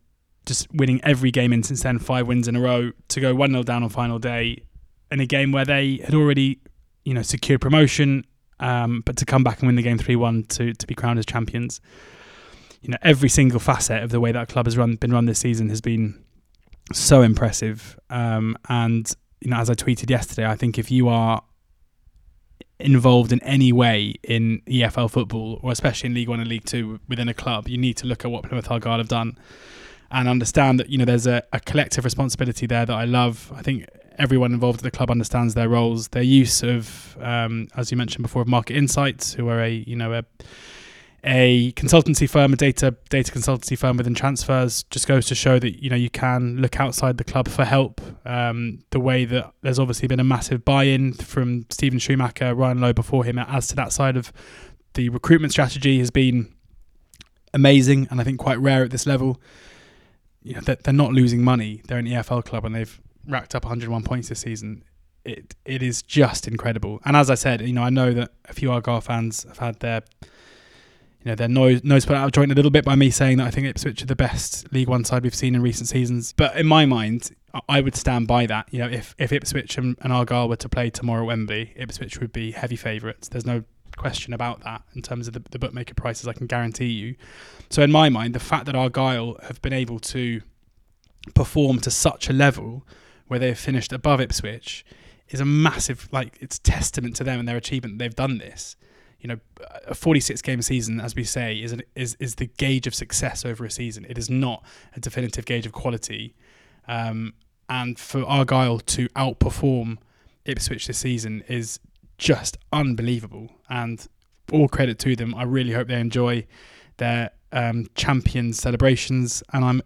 just winning every game in since then, five wins in a row to go one 0 down on final day in a game where they had already, you know, secured promotion um, but to come back and win the game three one to to be crowned as champions. You know, every single facet of the way that club has run been run this season has been so impressive. Um, and you know, as I tweeted yesterday, I think if you are involved in any way in EFL football, or especially in League One and League Two within a club, you need to look at what Plymouth Argyle have done and understand that you know there's a, a collective responsibility there that I love. I think everyone involved at the club understands their roles. Their use of, um, as you mentioned before, of Market Insights, who are a you know a a consultancy firm, a data data consultancy firm within transfers, just goes to show that you know you can look outside the club for help. Um, the way that there's obviously been a massive buy-in from Steven Schumacher, Ryan Lowe before him, as to that side of the recruitment strategy has been amazing, and I think quite rare at this level. You know, they're, they're not losing money. They're an EFL club, and they've racked up 101 points this season. It it is just incredible. And as I said, you know, I know that a few Argyle fans have had their you know, their nose, nose put out of joint a little bit by me saying that I think Ipswich are the best League One side we've seen in recent seasons. But in my mind, I would stand by that. You know, if, if Ipswich and, and Argyle were to play tomorrow at Wembley, Ipswich would be heavy favourites. There's no question about that in terms of the, the bookmaker prices, I can guarantee you. So in my mind, the fact that Argyle have been able to perform to such a level where they've finished above Ipswich is a massive, like, it's testament to them and their achievement that they've done this you know, a 46 game season, as we say, is an, is is the gauge of success over a season. It is not a definitive gauge of quality. Um, and for Argyle to outperform Ipswich this season is just unbelievable. And all credit to them. I really hope they enjoy their um, champions celebrations, and I'm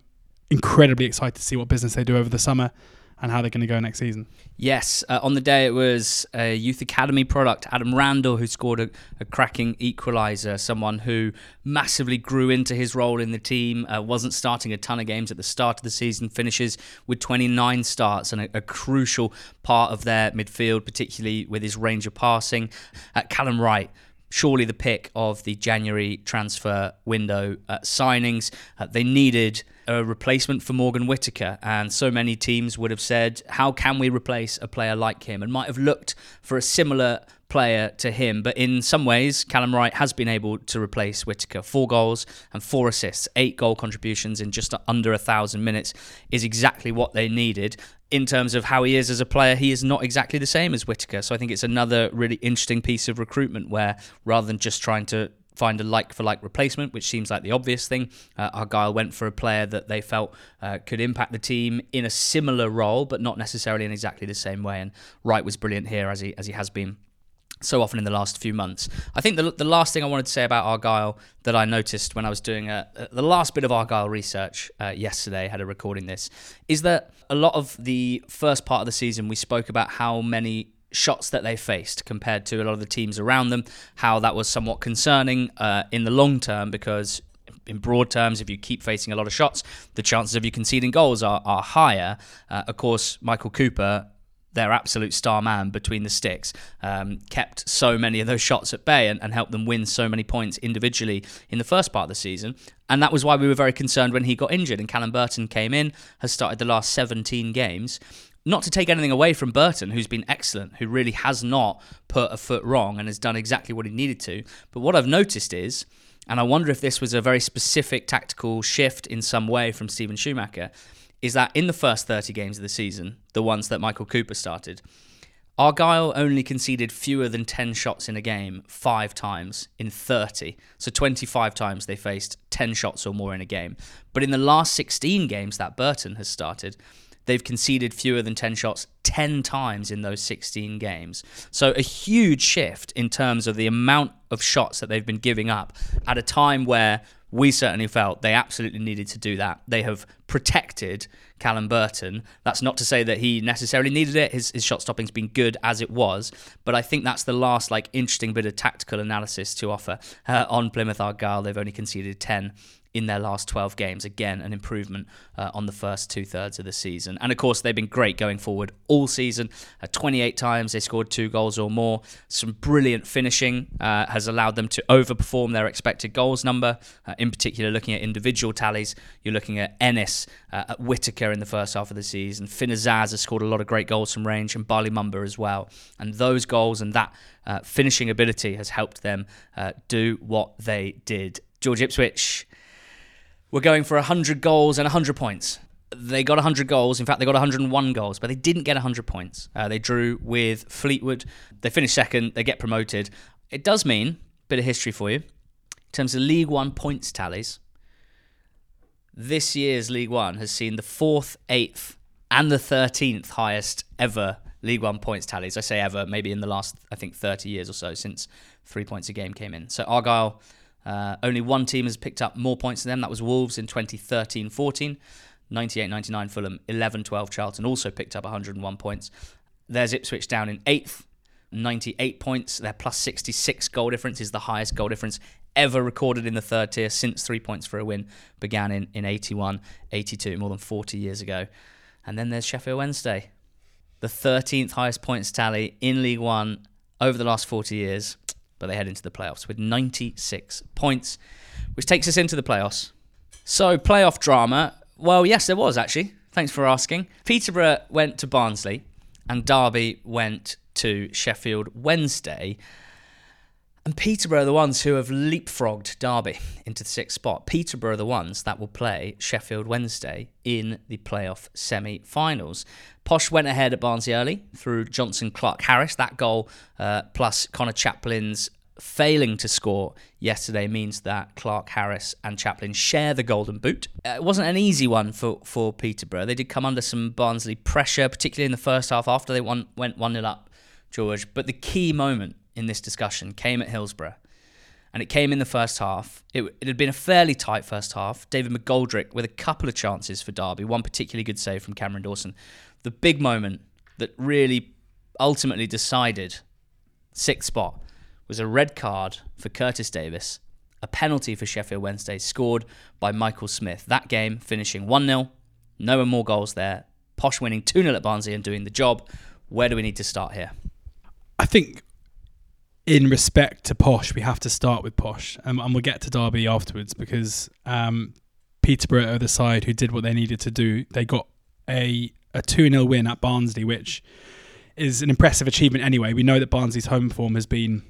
incredibly excited to see what business they do over the summer and how they're going to go next season. Yes, uh, on the day it was a youth academy product, Adam Randell, who scored a, a cracking equaliser. Someone who massively grew into his role in the team, uh, wasn't starting a ton of games at the start of the season, finishes with 29 starts and a, a crucial part of their midfield, particularly with his range of passing. Uh, Callum Wright surely the pick of the January transfer window uh, signings. Uh, they needed a replacement for Morgan Whittaker, and so many teams would have said, How can we replace a player like him? and might have looked for a similar player to him. But in some ways, Callum Wright has been able to replace Whittaker. Four goals and four assists, eight goal contributions in just under a thousand minutes is exactly what they needed. In terms of how he is as a player, he is not exactly the same as Whittaker. So I think it's another really interesting piece of recruitment where rather than just trying to find a like for like replacement, which seems like the obvious thing. Uh, Argyle went for a player that they felt uh, could impact the team in a similar role, but not necessarily in exactly the same way. And Wright was brilliant here, as he as he has been so often in the last few months. I think the, the last thing I wanted to say about Argyle that I noticed when I was doing a, a the last bit of Argyle research uh, yesterday, had a recording this, is that a lot of the first part of the season we spoke about how many shots that they faced compared to a lot of the teams around them, how that was somewhat concerning uh, in the long term because in broad terms, if you keep facing a lot of shots, the chances of you conceding goals are, are higher. Uh, of course, Michael Cooper, their absolute star man between the sticks, um, kept so many of those shots at bay and, and helped them win so many points individually in the first part of the season. And that was why we were very concerned when he got injured. And Callum Burton came in, has started the last 17 games not to take anything away from Burton, who's been excellent, who really has not put a foot wrong and has done exactly what he needed to. But what I've noticed is, and I wonder if this was a very specific tactical shift in some way from Steven Schumacher, is that in the first 30 games of the season, the ones that Michael Cooper started, Argyle only conceded fewer than 10 shots in a game five times in 30. So 25 times they faced 10 shots or more in a game. But in the last 16 games that Burton has started, they've conceded fewer than 10 shots 10 times in those 16 games. So a huge shift in terms of the amount of shots that they've been giving up at a time where we certainly felt they absolutely needed to do that. They have protected Callum Burton. That's not to say that he necessarily needed it. His, his shot stopping's been good as it was, but I think that's the last like interesting bit of tactical analysis to offer uh, on Plymouth Argyle. They've only conceded 10 in their last 12 games. Again, an improvement uh, on the first two thirds of the season. And of course, they've been great going forward all season. Uh, 28 times they scored two goals or more. Some brilliant finishing uh, has allowed them to overperform their expected goals number. Uh, in particular, looking at individual tallies, you're looking at Ennis, uh, at Whittaker, in the first half of the season. Finn Azaz has scored a lot of great goals from range, and Bali Mumba as well. And those goals and that uh, finishing ability has helped them do what they did. George Ipswich were going for 100 goals and 100 points. They got 100 goals. In fact, they got 101 goals, but they didn't get 100 points. Uh, they drew with Fleetwood. They finished second. They get promoted. It does mean, a bit of history for you, in terms of League One points tallies, this year's League One has seen the fourth, eighth, and the 13th highest ever League One points tallies. I say ever, maybe in the last, I think, 30 years or so since three points a game came in. So Argyle, uh, only one team has picked up more points than them. That was Wolves in 2013 14. 98 99 Fulham, 11 12 Charlton also picked up 101 points. There's Ipswich down in eighth, 98 points. Their plus 66 goal difference is the highest goal difference ever recorded in the third tier since three points for a win began in, in 81, 82, more than 40 years ago. And then there's Sheffield Wednesday, the 13th highest points tally in League One over the last 40 years, but they head into the playoffs with 96 points, which takes us into the playoffs. So, playoff drama. Well, yes, there was actually. Thanks for asking. Peterborough went to Barnsley, and Derby went to Sheffield Wednesday. And Peterborough are the ones who have leapfrogged Derby into the sixth spot. Peterborough are the ones that will play Sheffield Wednesday in the playoff semi finals. Posh went ahead at Barnsley early through Jonson Clarke Harris. That goal, uh, plus Conor Chaplin's failing to score yesterday, means that Clarke Harris and Chaplin share the golden boot. Uh, it wasn't an easy one for, for Peterborough. They did come under some Barnsley pressure, particularly in the first half after they won, went 1 0 up, George. But the key moment in this discussion came at Hillsborough. And it came in the first half. It, it, had been a fairly tight first half. David McGoldrick with a couple of chances for Derby, one particularly good save from Cameron Dawson. The big moment that really ultimately decided sixth spot was a red card for Curtis Davies, a penalty for Sheffield Wednesday scored by Michael Smith. That game finishing 1 0, no more goals there. Posh winning 2 0 at Barnsley and doing the job. Where do we need to start here? I think in respect to Posh, we have to start with Posh, um, and we'll get to Derby afterwards because um, Peterborough are the side who did what they needed to do. They got a a two 0 win at Barnsley, which is an impressive achievement. Anyway, we know that Barnsley's home form has been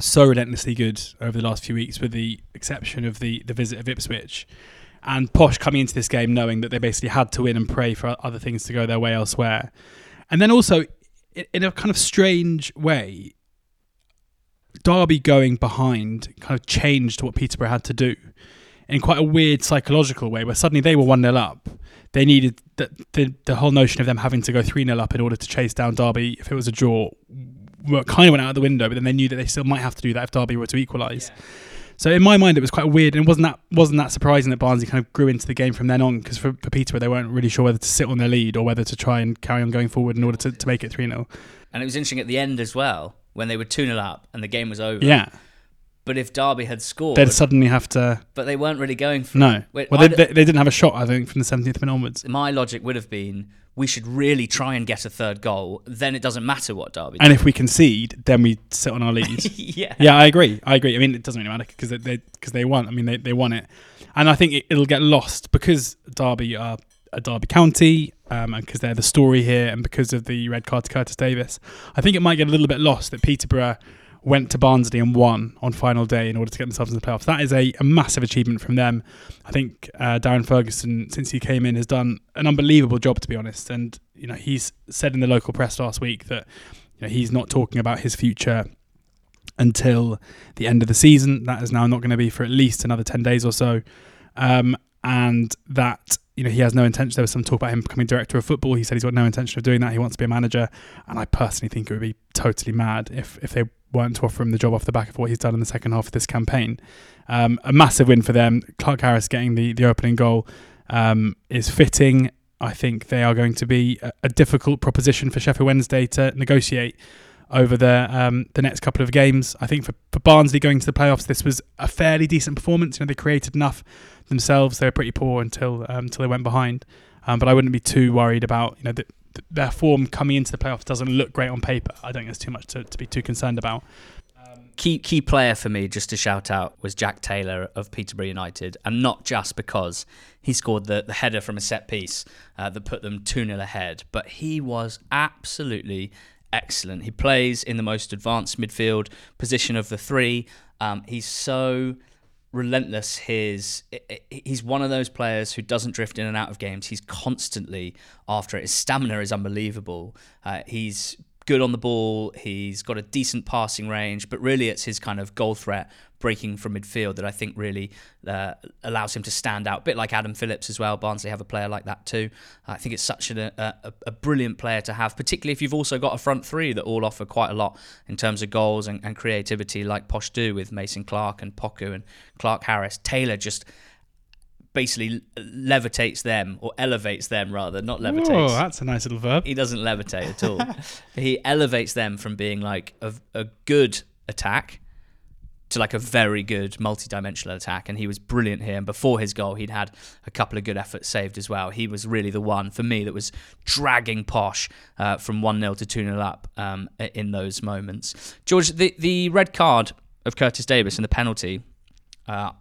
so relentlessly good over the last few weeks, with the exception of the the visit of Ipswich. And Posh coming into this game knowing that they basically had to win and pray for other things to go their way elsewhere. And then also, in a kind of strange way, Derby going behind kind of changed what Peterborough had to do in quite a weird psychological way, where suddenly they were 1 0 up. They needed the, the, the whole notion of them having to go 3 0 up in order to chase down Derby if it was a draw kind of went out of the window, but then they knew that they still might have to do that if Derby were to equalise. Yeah. So in my mind, it was quite weird, and wasn't that wasn't that surprising that Barnsley kind of grew into the game from then on. Because for, for Peterborough, they weren't really sure whether to sit on their lead or whether to try and carry on going forward in order to, to make it three 0 And it was interesting at the end as well when they were 2 0 up and the game was over. Yeah. But if Derby had scored, they'd suddenly have to. But they weren't really going for no. it. Well, they, they, they, didn't have a shot. I think from the 17th minute onwards. My logic would have been we should really try and get a third goal. Then it doesn't matter what Derby. And if we concede, then we sit on our lead. [laughs] yeah. Yeah, I agree. I agree. I mean, it doesn't really matter because they because they, they won. I mean, they, they won it, and I think it, will get lost because Derby are a Derby County, um, and because they're the story here, and because of the red card to Curtis Davies. I think it might get a little bit lost that Peterborough went to Barnsley and won on final day in order to get themselves in the playoffs. That is a, a massive achievement from them. I think uh, Darren Ferguson, since he came in, has done an unbelievable job, to be honest. And you know, he's said in the local press last week that you know, he's not talking about his future until the end of the season. That is now not going to be for at least another ten days or so, um, and that you know he has no intention. There was some talk about him becoming director of football. He said he's got no intention of doing that. He wants to be a manager, and I personally think it would be totally mad if if they weren't to offer him the job off the back of what he's done in the second half of this campaign. Um, a massive win for them. Clarke Harris getting the the opening goal um, is fitting. I think they are going to be a, a, difficult proposition for Sheffield Wednesday to negotiate over the um, the next couple of games. I think for, for Barnsley going to the playoffs, this was a fairly decent performance. You know, they created enough themselves. They were pretty poor until um, until they went behind. Um, but I wouldn't be too worried about you know the, their form coming into the playoffs doesn't look great on paper. I don't think there's too much to, to be too concerned about. Um, key key player for me, just to shout out, was Jack Taylor of Peterborough United, and not just because he scored the, the header from a set piece uh, that put them 2 0 ahead, but he was absolutely excellent. He plays in the most advanced midfield position of the three. Um, he's so relentless. His he's one of those players who doesn't drift in and out of games. He's constantly after it. His stamina is unbelievable. Uh, he's good on the ball. He's got a decent passing range, but really it's his kind of goal threat breaking from midfield that I think really uh, allows him to stand out. A bit like Adam Phillips as well. Barnsley have a player like that too. I think it's such a, a, a, brilliant player to have, particularly if you've also got a front three that all offer quite a lot in terms of goals and, and creativity, like Posh do with Mason Clark and Poku and Clarke Harris. Taylor just basically levitates them or elevates them rather, not levitates. Oh, that's a nice little verb. He doesn't levitate at all. [laughs] he elevates them from being like a, a good attack to like a very good multi-dimensional attack and he was brilliant here and before his goal he'd had a couple of good efforts saved as well he was really the one for me that was dragging posh uh, from 1-0 to 2-0 up um, in those moments george the, the red card of curtis davies and the penalty uh,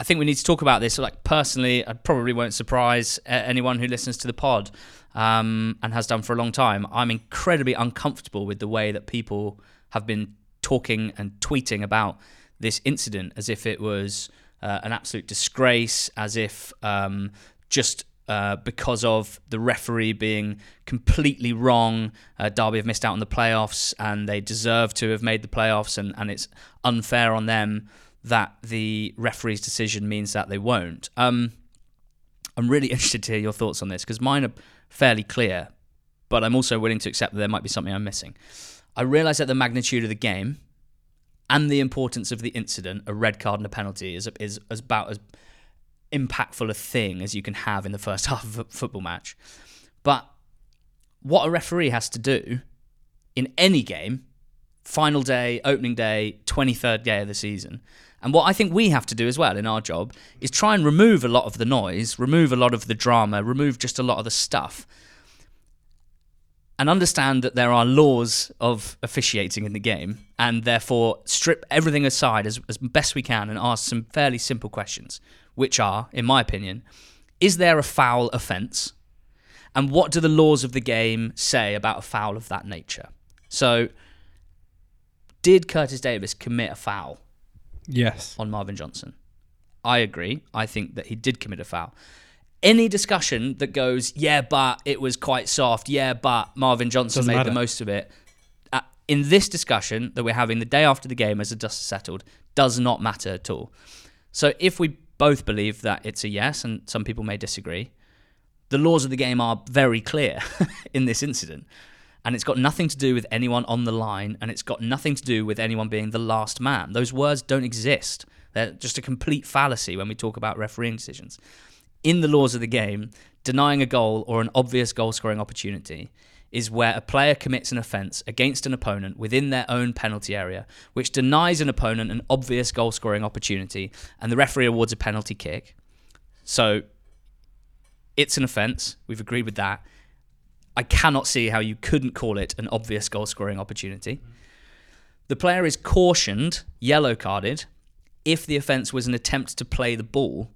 I think we need to talk about this. Like personally, I probably won't surprise anyone who listens to the pod um, and has done for a long time. I'm incredibly uncomfortable with the way that people have been talking and tweeting about this incident as if it was uh, an absolute disgrace, as if um, just uh, because of the referee being completely wrong, uh, Derby have missed out on the playoffs and they deserve to have made the playoffs, and, and it's unfair on them that the referee's decision means that they won't. Um, I'm really [laughs] interested to hear your thoughts on this because mine are fairly clear, but I'm also willing to accept that there might be something I'm missing. I realise that the magnitude of the game and the importance of the incident, a red card and a penalty, is, is, is about as impactful a thing as you can have in the first [laughs] half of a football match. But what a referee has to do in any game, final day, opening day, 23rd day of the season, and what I think we have to do as well in our job is try and remove a lot of the noise, remove a lot of the drama, remove just a lot of the stuff and understand that there are laws of officiating in the game and therefore strip everything aside as, as best we can and ask some fairly simple questions, which are, in my opinion, is there a foul offence? And what do the laws of the game say about a foul of that nature? So, did Curtis Davies commit a foul? Yes. On Marvin Johnson? I agree. I think that he did commit a foul any discussion that goes, yeah, but it was quite soft, yeah, but Marvin Johnson Doesn't made matter. the most of it. Uh, in this discussion that we're having the day after the game as the dust has settled, does not matter at all. So if we both believe that it's a yes, and some people may disagree, the laws of the game are very clear [laughs] in this incident. And it's got nothing to do with anyone on the line, and it's got nothing to do with anyone being the last man. Those words don't exist. They're just a complete fallacy when we talk about refereeing decisions in the laws of the game, denying a goal or an obvious goal scoring opportunity is where a player commits an offence against an opponent within their own penalty area, which denies an opponent an obvious goal scoring opportunity, and the referee awards a penalty kick. So it's an offence. We've agreed with that. I cannot see how you couldn't call it an obvious goal scoring opportunity. The player is cautioned, yellow carded, if the offence was an attempt to play the ball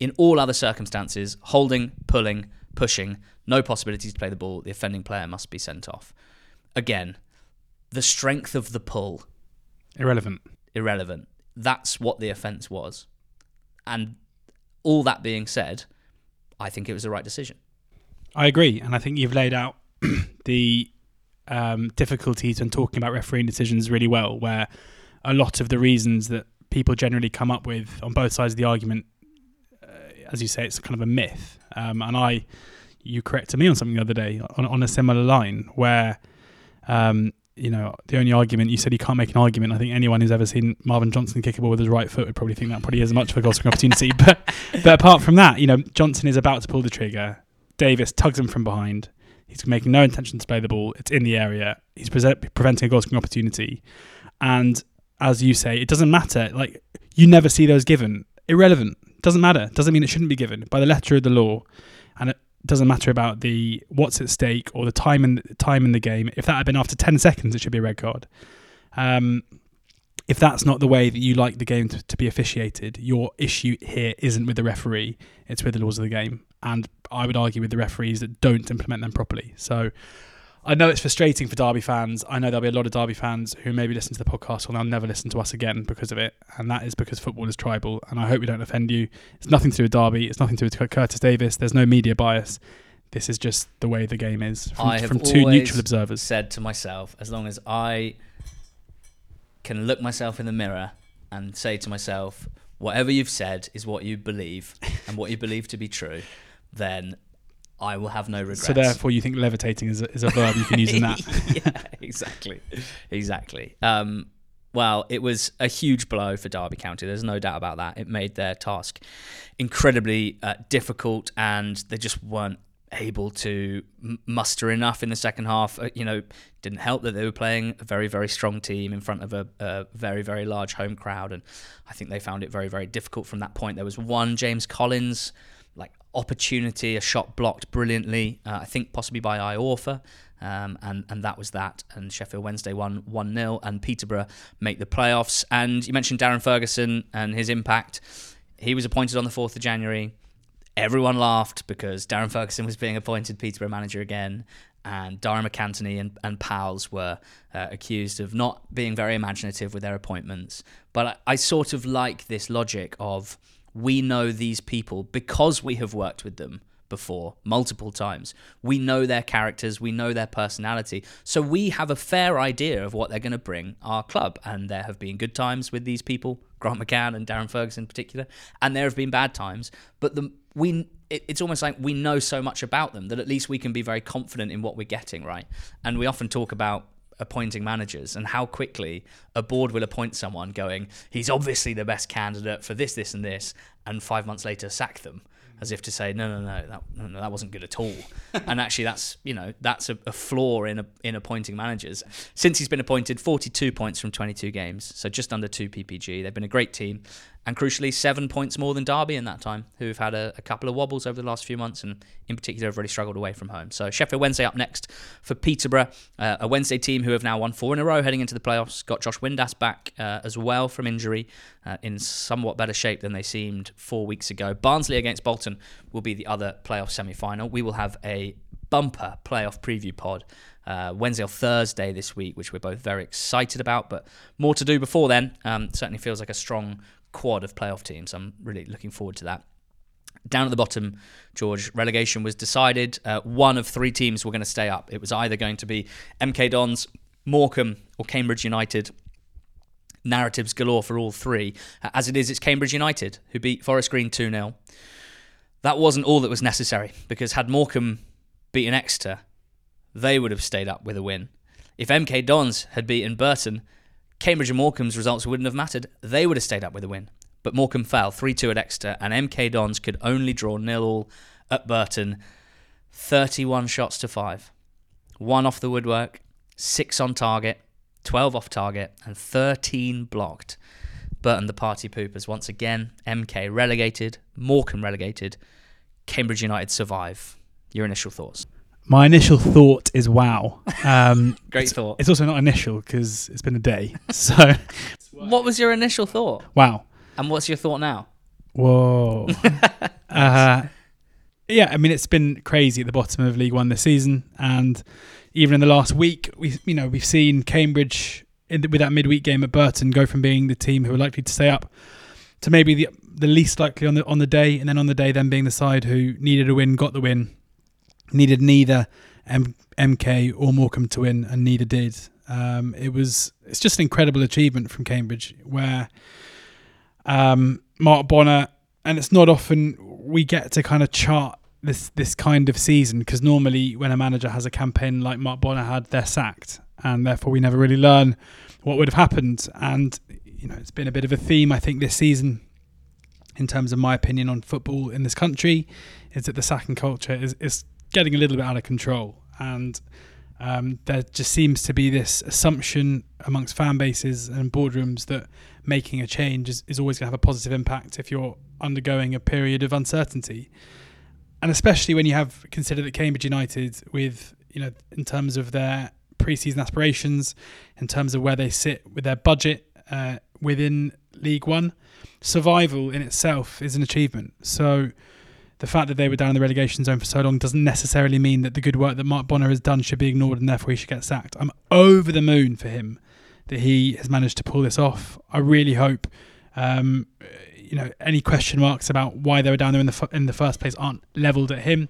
in all other circumstances, holding, pulling, pushing, no possibility to play the ball, the offending player must be sent off. Again, the strength of the pull. Irrelevant. Irrelevant. That's what the offence was. And all that being said, I think it was the right decision. I agree. And I think you've laid out [clears throat] the um, difficulties when talking about refereeing decisions really well, where a lot of the reasons that people generally come up with on both sides of the argument as you say, it's kind of a myth. Um, and I, you corrected me on something the other day on, on a similar line where, um, you know, the only argument you said you can't make an argument. I think anyone who's ever seen Marvin Johnson kick a ball with his right foot would probably think that probably is much of a goal scoring opportunity. [laughs] But but apart from that, you know, Johnson is about to pull the trigger. Davies tugs him from behind. He's making no intention to play the ball. It's in the area. He's pre- preventing a goal scoring opportunity. And as you say, it doesn't matter. Like you never see those given. Irrelevant. Doesn't matter. Doesn't mean it shouldn't be given by the letter of the law, and it doesn't matter about the what's at stake or the time in time in the game. If that had been after ten seconds, it should be a red card. Um, if that's not the way that you like the game to, to be officiated, your issue here isn't with the referee; it's with the laws of the game. And I would argue with the referees that don't implement them properly. So. I know it's frustrating for Derby fans. I know there'll be a lot of Derby fans who maybe listen to the podcast and they'll never listen to us again because of it. And that is because football is tribal. And I hope we don't offend you. It's nothing to do with Derby. It's nothing to do with Curtis Davies. There's no media bias. This is just the way the game is from, I have from two neutral observers. said to myself, as long as I can look myself in the mirror and say to myself, whatever you've said is what you believe and what you believe to be true, then I will have no regrets. So therefore, you think levitating is a, is a verb you can use in that. [laughs] yeah, exactly, exactly. Um, well, it was a huge blow for Derby County. There's no doubt about that. It made their task incredibly uh, difficult, and they just weren't able to m- muster enough in the second half. Uh, you know, didn't help that they were playing a very, very strong team in front of a, a very, very large home crowd, and I think they found it very, very difficult from that point. There was one James Collins opportunity, a shot blocked brilliantly. Uh, I think possibly by Iorfa. Um, and and that was that. And Sheffield Wednesday won one 0 and Peterborough make the playoffs. And you mentioned Darren Ferguson and his impact. He was appointed on the fourth of January. Everyone laughed because Darren Ferguson was being appointed Peterborough manager again, and Darragh MacAnthony and, and pals were uh, accused of not being very imaginative with their appointments. But I, I sort of like this logic of we know these people because we have worked with them before multiple times. We know their characters, we know their personality. So we have a fair idea of what they're going to bring our club. And there have been good times with these people, Grant McCann and Darren Ferguson in particular, and there have been bad times. But the we it, it's almost like we know so much about them that at least we can be very confident in what we're getting, right? And we often talk about appointing managers and how quickly a board will appoint someone going, he's obviously the best candidate for this, this, and this, and five months later sack them as if to say, no, no, no, that no, no, that wasn't good at all. [laughs] and actually, that's you know that's a, a, flaw in a, in appointing managers. Since he's been appointed, 42 points from 22 games, so just under two PPG. They've been a great team, and crucially, seven points more than Derby in that time, who've had a, a couple of wobbles over the last few months, and in particular have really struggled away from home. So Sheffield Wednesday up next for Peterborough, uh, a Wednesday team who have now won four in a row heading into the playoffs. Got Josh Windass back uh, as well from injury, uh, in somewhat better shape than they seemed four weeks ago. Barnsley against Bolton will be the other playoff semi-final. We will have a bumper playoff preview pod uh, Wednesday or Thursday this week, which we're both very excited about. But more to do before then. Um, certainly feels like a strong quad of playoff teams. I'm really looking forward to that. Down at the bottom, George, relegation was decided. Uh, one of three teams were going to stay up. It was either going to be MK Dons, Morecambe, or Cambridge United. Narratives galore for all three. As it is, it's Cambridge United who beat Forest Green 2 0. That wasn't all that was necessary because had Morecambe beaten Exeter, they would have stayed up with a win. If MK Dons had beaten Burton, Cambridge and Morecambe's results wouldn't have mattered. They would have stayed up with a win. But Morecambe fell 3 2 at Exeter, and MK Dons could only draw nil all at Burton. 31 shots to 5. One off the woodwork, 6 on target, 12 off target, and 13 blocked. Burton the party poopers once again. MK relegated, Morecambe relegated, Cambridge United survive. Your initial thoughts? My initial thought is wow. Um, [laughs] Great it's, thought. It's also not initial because it's been a day. [laughs] So What was your initial thought? wow. And what's your thought now? Whoa. [laughs] uh, yeah, I mean it's been crazy at the bottom of League One this season, and even in the last week, we you know we've seen Cambridge in the, with that midweek game at Burton go from being the team who are likely to stay up to maybe the the least likely on the on the day, and then on the day then being the side who needed a win, got the win, needed neither M- MK or Morecambe to win, and neither did. Um, it was it's just an incredible achievement from Cambridge where um, Mark Bonner, and it's not often we get to kind of chart this this kind of season because normally when a manager has a campaign like Mark Bonner had, they're sacked, and therefore we never really learn what would have happened. And you know, it's been a bit of a theme I think this season in terms of my opinion on football in this country is that the sacking culture is, is getting a little bit out of control and um, there just seems to be this assumption amongst fan bases and boardrooms that making a change is, is always going to have a positive impact if you're undergoing a period of uncertainty. And especially when you have considered that Cambridge United, with you know, in terms of their preseason aspirations, in terms of where they sit with their budget uh, within League One. Survival in itself is an achievement. So the fact that they were down in the relegation zone for so long doesn't necessarily mean that the good work that Mark Bonner has done should be ignored and therefore he should get sacked. I'm over the moon for him that he has managed to pull this off. I really hope, um, you know, any question marks about why they were down there in the in the first place aren't levelled at him.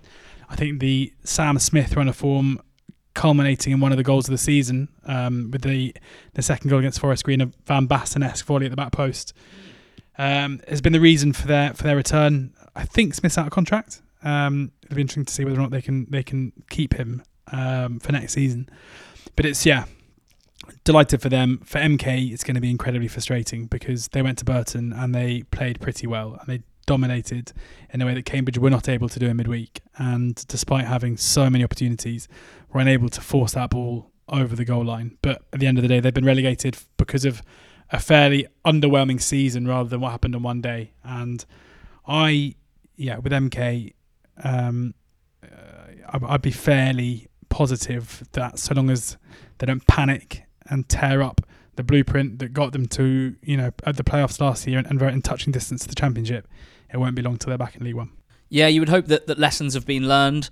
I think the Sam Smith run of form culminating in one of the goals of the season um, with the the second goal against Forest Green, a Van Basten-esque volley at the back post, um, has been the reason for their for their return. I think Smith's out of contract. Um, it'll be interesting to see whether or not they can they can keep him um, for next season. But it's yeah, delighted for them. For MK, it's going to be incredibly frustrating because they went to Burton and they played pretty well and they dominated in a way that Cambridge were not able to do in midweek. And despite having so many opportunities, were unable to force that ball over the goal line. But at the end of the day, they've been relegated because of a fairly underwhelming season rather than what happened on one day. And I, yeah, with MK, um, uh, I'd be fairly positive that so long as they don't panic and tear up the blueprint that got them to, you know, at the playoffs last year and, and in touching distance to the championship, it won't be long till they're back in League One. Yeah, you would hope that, that lessons have been learned.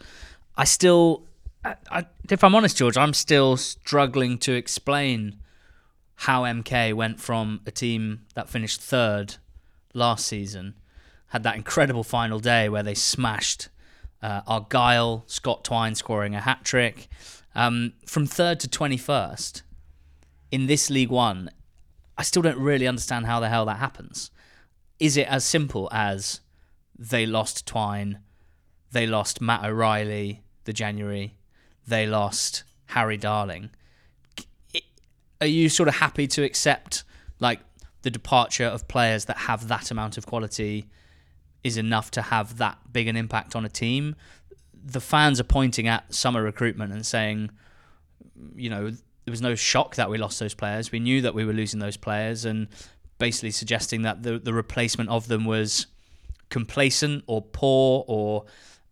I still, I, I, if I'm honest, George, I'm still struggling to explain how MK went from a team that finished third last season, had that incredible final day where they smashed uh, Argyle, Scott Twine scoring a hat trick, um, from third to 21st in this League One. I still don't really understand how the hell that happens. Is it as simple as they lost Twine, they lost Matt O'Riley the January, they lost Harry Darling? Are you sort of happy to accept like the departure of players that have that amount of quality is enough to have that big an impact on a team? The fans are pointing at summer recruitment and saying, you know, there was no shock that we lost those players. We knew that we were losing those players, and basically suggesting that the the replacement of them was complacent or poor or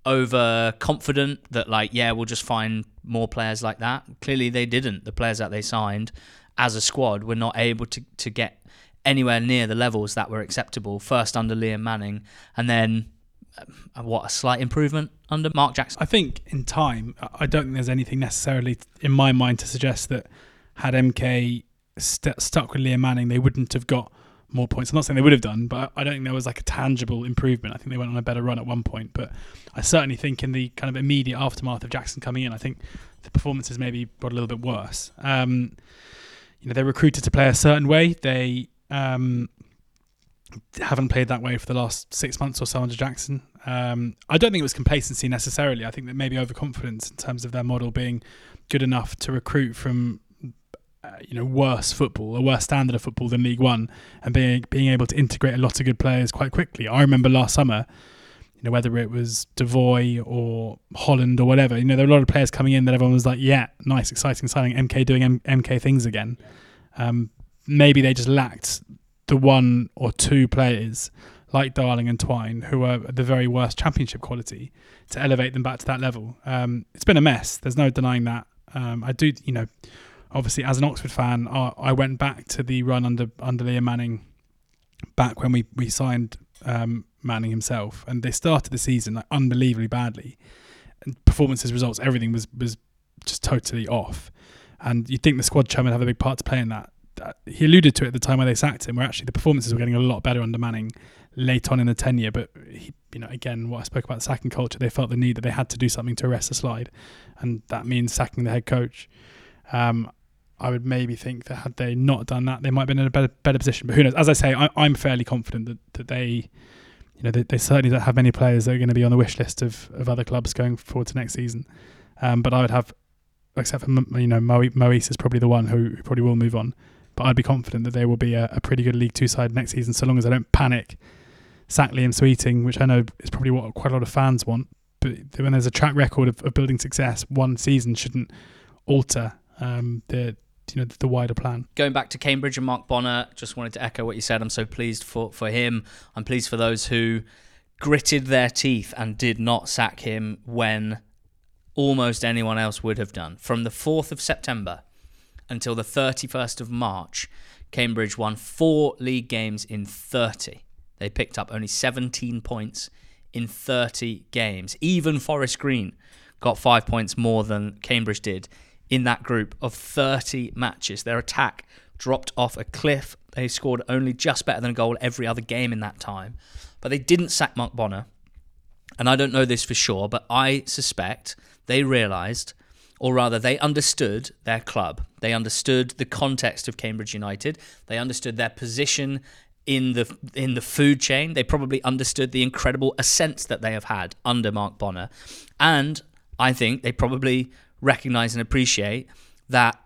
overconfident that like yeah we'll just find more players like that clearly they didn't the players that they signed as a squad were not able to, to get anywhere near the levels that were acceptable first under Liam Manning and then uh, what a slight improvement under Mark Jackson I think in time I don't think there's anything necessarily in my mind to suggest that had MK st- stuck with Liam Manning they wouldn't have got more points. I'm not saying they would have done, but I don't think there was like a tangible improvement. I think they went on a better run at one point, but I certainly think in the kind of immediate aftermath of Jackson coming in, I think the performances maybe got a little bit worse. Um, you know, they recruited to play a certain way. They um, haven't played that way for the last six months or so under Jackson. Um, I don't think it was complacency necessarily. I think that maybe overconfidence in terms of their model being good enough to recruit from uh, you know worse football, a worse standard of football than League One, and being being able to integrate a lot of good players quite quickly. I remember last summer, you know whether it was Devoy or Holland or whatever, you know there were a lot of players coming in that everyone was like, yeah, nice, exciting signing. MK doing M- MK things again. Um, maybe they just lacked the one or two players like Darling and Twine who are the very worst championship quality to elevate them back to that level. Um, it's been a mess. There's no denying that. Um, I do, you know obviously as an Oxford fan, I, I went back to the run under under Liam Manning, back when we we signed um, Manning himself, and they started the season like unbelievably badly. And performances, results, everything was was just totally off. And you'd think the squad chairman have a big part to play in that. He alluded to it at the time where they sacked him, where actually the performances were getting a lot better under Manning late on in the tenure. But he, you know, again, what I spoke about the sacking culture, they felt the need that they had to do something to arrest the slide, and that means sacking the head coach. Um, I would maybe think that had they not done that, they might have been in a better better position. But who knows? As I say, I, am fairly confident that, that they, you know, they, they, certainly don't have many players that are going to be on the wish list of, of other clubs going forward to next season. Um, but I would have, except for you know, Mo- Moise is probably the one who, probably will move on. But I'd be confident that they will be a, a, pretty good League Two side next season, so long as they don't panic, sack Liam Sweeting, which I know is probably what quite a lot of fans want. But when there's a track record of, of building success, one season shouldn't alter um, the you know the wider plan. Going back to Cambridge and Mark Bonner, just wanted to echo what you said. I'm so pleased for for him. I'm pleased for those who gritted their teeth and did not sack him when almost anyone else would have done. From the 4th of September until the 31st of March, Cambridge won four league games in 30. They picked up only 17 points in 30 games. Even Forest Green got five points more than Cambridge did in that group of 30 matches. Their attack dropped off a cliff. They scored only just better than a goal every other game in that time. But they didn't sack Mark Bonner. And I don't know this for sure, but I suspect they realised, or rather, they understood their club. They understood the context of Cambridge United. They understood their position in the in the food chain. They probably understood the incredible ascent that they have had under Mark Bonner, and I think they probably recognise and appreciate that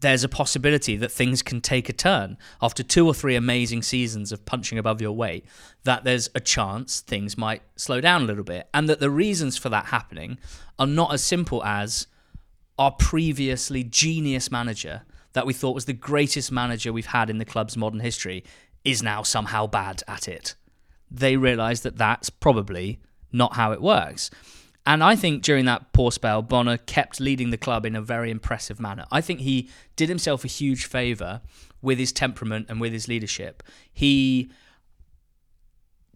there's a possibility that things can take a turn after two or three amazing seasons of punching above your weight. That there's a chance things might slow down a little bit, and that the reasons for that happening are not as simple as our previously genius manager that we thought was the greatest manager we've had in the club's modern history is now somehow bad at it. They realise that that's probably not how it works. And I think during that poor spell, Bonner kept leading the club in a very impressive manner. I think he did himself a huge favour with his temperament and with his leadership. He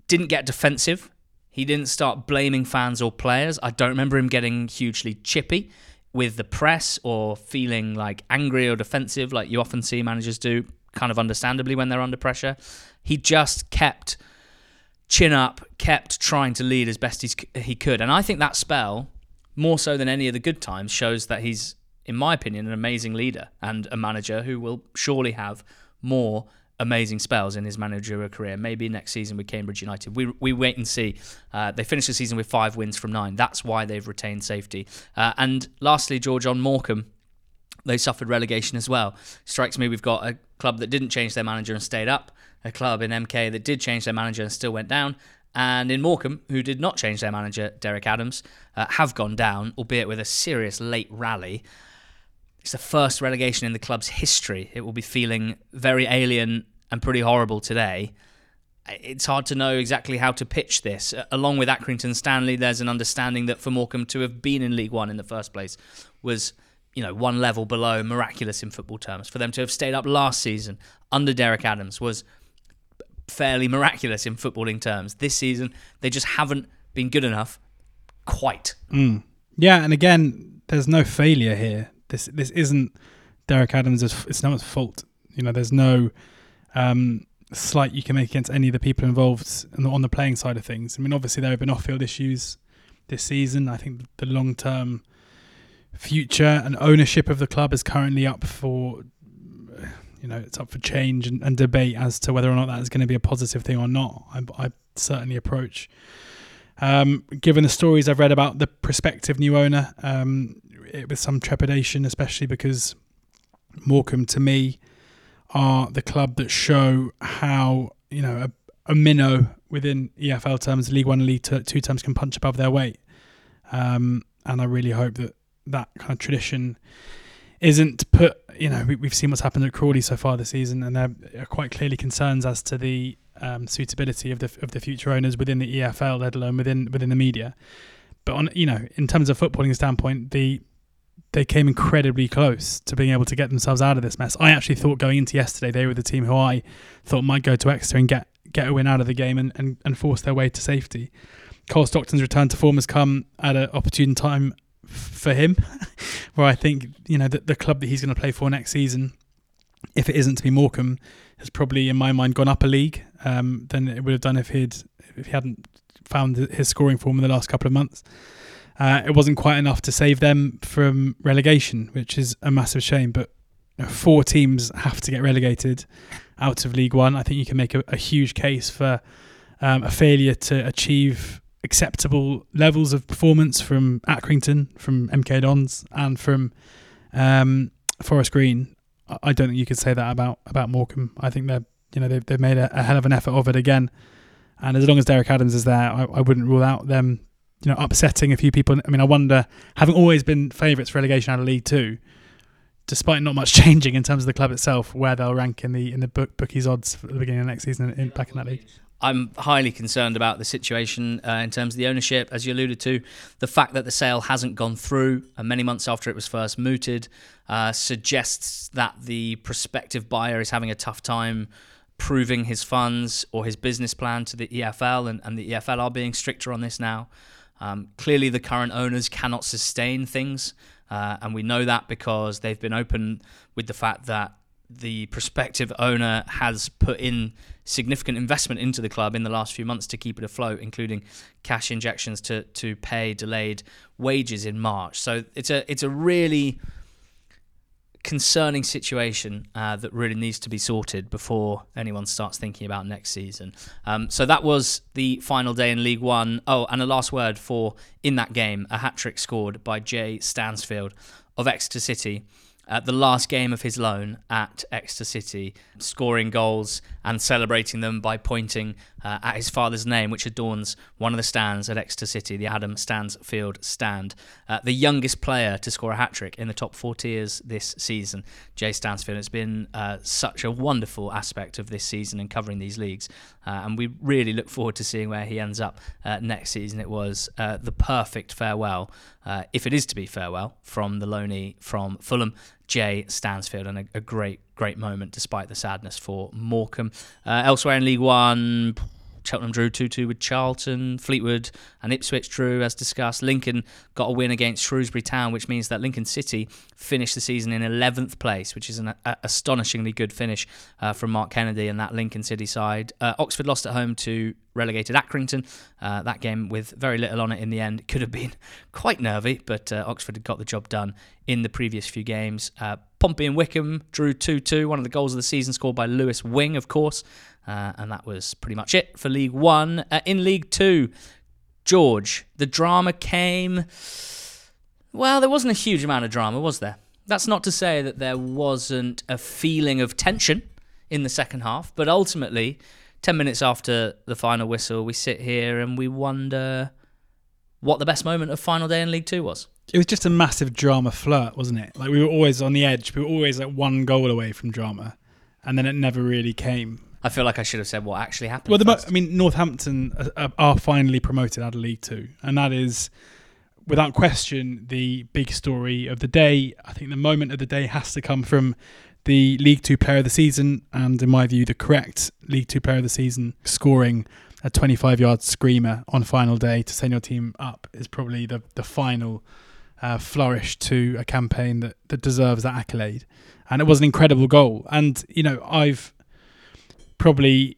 didn't get defensive. He didn't start blaming fans or players. I don't remember him getting hugely chippy with the press or feeling like angry or defensive like you often see managers do kind of understandably when they're under pressure. He just kept chin up, kept trying to lead as best he could. And I think that spell, more so than any of the good times, shows that he's, in my opinion, an amazing leader and a manager who will surely have more amazing spells in his managerial career. Maybe next season with Cambridge United. We, we wait and see. Uh, they finished the season with five wins from nine. That's why they've retained safety. Uh, and lastly, George on Morecambe they suffered relegation as well. Strikes me we've got a club that didn't change their manager and stayed up, a club in MK that did change their manager and still went down, and in Morecambe, who did not change their manager, Derek Adams, uh, have gone down, albeit with a serious late rally. It's the first relegation in the club's history. It will be feeling very alien and pretty horrible today. It's hard to know exactly how to pitch this. Along with Accrington Stanley, there's an understanding that for Morecambe to have been in League One in the first place was you know, one level below miraculous in football terms. For them to have stayed up last season under Derek Adams was fairly miraculous in footballing terms. This season, they just haven't been good enough quite. Mm. Yeah, and again, there's no failure here. This this isn't Derek Adams' it's no one's fault. You know, there's no um, slight you can make against any of the people involved on the playing side of things. I mean, obviously there have been off-field issues this season. I think the long-term future and ownership of the club is currently up for you know it's up for change and, and debate as to whether or not that is going to be a positive thing or not I, I certainly approach um, given the stories I've read about the prospective new owner um, it, with some trepidation especially because Morecambe to me are the club that show how you know a, a minnow within EFL terms League One and League Two, two terms can punch above their weight um, and I really hope that that kind of tradition isn't put. You know, we, have seen what's happened at Crawley so far this season, and there are quite clearly concerns as to the um, suitability of the of the future owners within the EFL, let alone within within the media. But on you know, in terms of footballing standpoint, the they came incredibly close to being able to get themselves out of this mess. I actually thought going into yesterday they were the team who I thought might go to Exeter and get get a win out of the game and, and, and force their way to safety. Cole Stockton's return to form has come at an opportune time for him, [laughs] where I think you know the, the club that he's going to play for next season, if it isn't to be Morecambe, has probably in my mind gone up a league um, than it would have done if he'd if he hadn't found his scoring form in the last couple of months. Uh, it wasn't quite enough to save them from relegation, which is a massive shame. But four teams have to get relegated out of League One. I think you can make a, a huge case for um, a failure to achieve acceptable levels of performance from Accrington, from MK Dons, and from um, Forest Green. I don't think you could say that about about Morecambe. I think they're you know they've, they've made a, a hell of an effort of it again, and as long as Derek Adams is there, I, I wouldn't rule out them you know upsetting a few people. I mean, I wonder, having always been favourites for relegation out of League Two, despite not much [laughs] changing in terms of the club itself, where they'll rank in the in the book bookies odds for the beginning of next season in, back in that league. I'm highly concerned about the situation uh, in terms of the ownership, as you alluded to. The fact that the sale hasn't gone through and many months after it was first mooted uh, suggests that the prospective buyer is having a tough time proving his funds or his business plan to the EFL, and, and the EFL are being stricter on this now. Um, clearly, the current owners cannot sustain things, uh, and we know that because they've been open with the fact that the prospective owner has put in significant investment into the club in the last few months to keep it afloat, including cash injections to to pay delayed wages in March. So it's a it's a really concerning situation uh, that really needs to be sorted before anyone starts thinking about next season. Um, so that was the final day in League One. Oh, and a last word for in that game, a hat trick scored by Jay Stansfield of Exeter City at the last game of his loan at Exeter City, scoring goals and celebrating them by pointing uh, at his father's name, which adorns one of the stands at Exeter City, the Adam Stansfield stand. Uh, the youngest player to score a hat trick in the top four tiers this season, Jay Stansfield. It's been uh, such a wonderful aspect of this season and covering these leagues, uh, and we really look forward to seeing where he ends up uh, next season. It was uh, the perfect farewell, if it is to be farewell, from the loanee from Fulham. Jay Stansfield and a, a, great, great moment despite the sadness for Morecambe. Uh, elsewhere in League One, Cheltenham drew 2 2 with Charlton. Fleetwood and Ipswich drew, as discussed. Lincoln got a win against Shrewsbury Town, which means that Lincoln City finished the season in 11th place, which is an a- astonishingly good finish uh, from Mark Kennedy and that Lincoln City side. Uh, Oxford lost at home to relegated Accrington. Uh, that game with very little on it in the end could have been [laughs] quite nervy, but uh, Oxford had got the job done in the previous few games. Uh, Pompey and Wycombe drew 2 2, one of the goals of the season scored by Lewis Wing, of course. Uh, and that was pretty much it for League One. Uh, in League Two, George, the drama came. Well, there wasn't a huge amount of drama, was there? That's not to say that there wasn't a feeling of tension in the second half, but ultimately, 10 minutes after the final whistle, we sit here and we wonder what the best moment of final day in League Two was. It was just a massive drama flirt, wasn't it? Like we were always on the edge. We were always like one goal away from drama, and then it never really came. I feel like I should have said what actually happened. Well, the, first. I mean, Northampton are, are finally promoted out of League Two, and that is, without question, the big story of the day. I think the moment of the day has to come from the League Two Player of the Season, and in my view, the correct League Two Player of the Season, scoring a 25-yard screamer on final day to send your team up is probably the the final uh, flourish to a campaign that that deserves that accolade. And it was an incredible goal. And you know, I've probably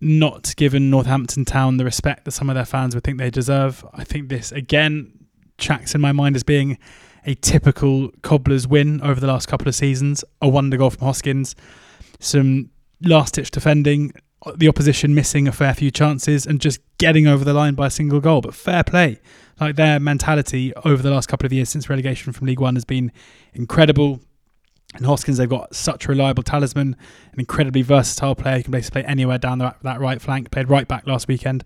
not given Northampton Town the respect that some of their fans would think they deserve. I think this again tracks in my mind as being a typical Cobblers win over the last couple of seasons. A wonder goal from Hoskins, some last ditch defending, the opposition missing a fair few chances and just getting over the line by a single goal. But fair play. Like their mentality over the last couple of years since relegation from League One has been incredible. And Hoskins, they've got such a reliable talisman, an incredibly versatile player. He can basically play anywhere down the, that right flank. Played right back last weekend.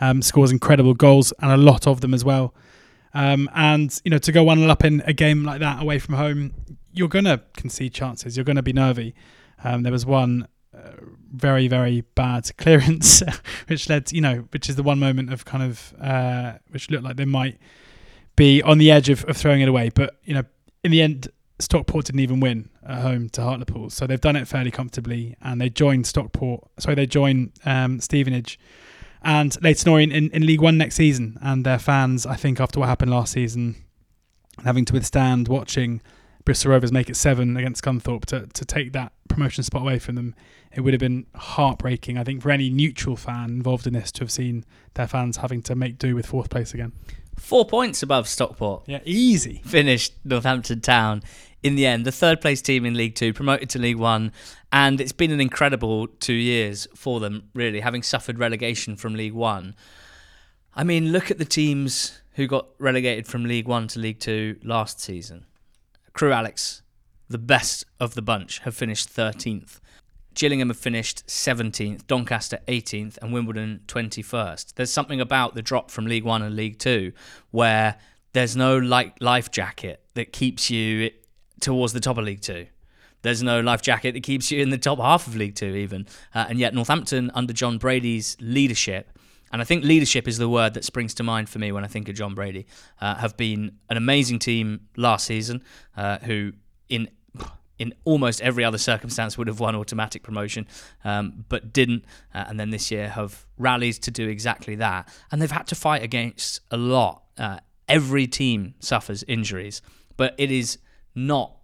Um, scores incredible goals and a lot of them as well. Um, and you know, to go one up in a game like that away from home, you're gonna concede chances. You're gonna be nervy. Um, there was one uh, very very bad [laughs] clearance, which led to, you know, which is the one moment of kind of uh, which looked like they might be on the edge of, of throwing it away. But you know, in the end, Stockport didn't even win at home to Hartlepool, so they've done it fairly comfortably, and they joined Stockport. Sorry, they join um, Stevenage and Leyton Orient in, in League One next season. And their fans, I think, after what happened last season, having to withstand watching Bristol Rovers make it seven against Scunthorpe to, to take that promotion spot away from them, it would have been heartbreaking. I think for any neutral fan involved in this to have seen their fans having to make do with fourth place again. Four points above Stockport. Yeah, easy. Finished Northampton Town in the end, the third place team in League Two, promoted to League One, and it's been an incredible two years for them, really, having suffered relegation from League One. I mean, look at the teams who got relegated from League One to League Two last season. Crewe Alex, the best of the bunch, have finished 13th. Gillingham have finished 17th, Doncaster 18th, and Wimbledon 21st. There's something about the drop from League One and League Two where there's no light life jacket that keeps you towards the top of League Two. There's no life jacket that keeps you in the top half of League Two, even. Uh, and yet, Northampton, under Jon Brady's leadership, and I think leadership is the word that springs to mind for me when I think of John Brady, uh, have been an amazing team last season uh, who, in in almost every other circumstance would have won automatic promotion, um, but didn't. Uh, and then this year have rallied to do exactly that. And they've had to fight against a lot. Uh, every team suffers injuries, but it is not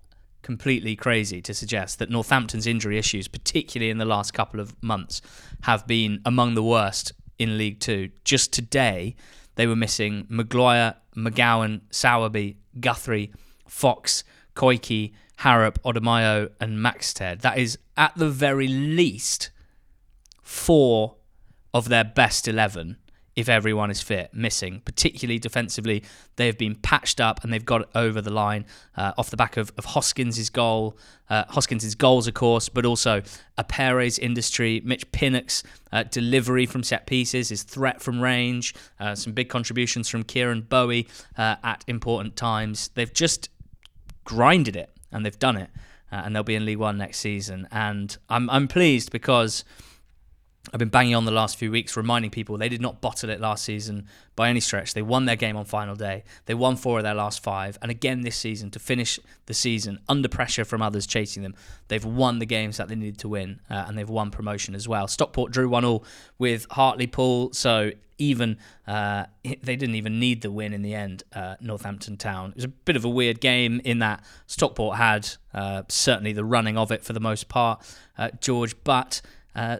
completely crazy to suggest that Northampton's injury issues, particularly in the last couple of months, have been among the worst in League Two. Just today, they were missing Maguire, McGowan, Sowerby, Guthrie, Fox, Koiki, Harrop, Odimayo, and Maxted. That is at the very least four of their best 11 if everyone is fit, missing, particularly defensively. They have been patched up and they've got over the line uh, off the back of, of Hoskins' goal, uh, Hoskins' goals, of course, but also Apere's industry, Mitch Pinnock's uh, delivery from set pieces, his threat from range, uh, some big contributions from Kieran Bowie uh, at important times. They've just grinded it and they've done it, uh, and they'll be in League One next season. And I'm I'm pleased because I've been banging on the last few weeks, reminding people they did not bottle it last season by any stretch. They won their game on final day. They won four of their last five. And again this season, to finish the season under pressure from others chasing them, they've won the games that they needed to win. Uh, and they've won promotion as well. Stockport drew 1 all with Hartlepool. So even uh, they didn't even need the win in the end. Uh, Northampton Town. It was a bit of a weird game in that Stockport had uh, certainly the running of it for the most part, uh, George, but uh,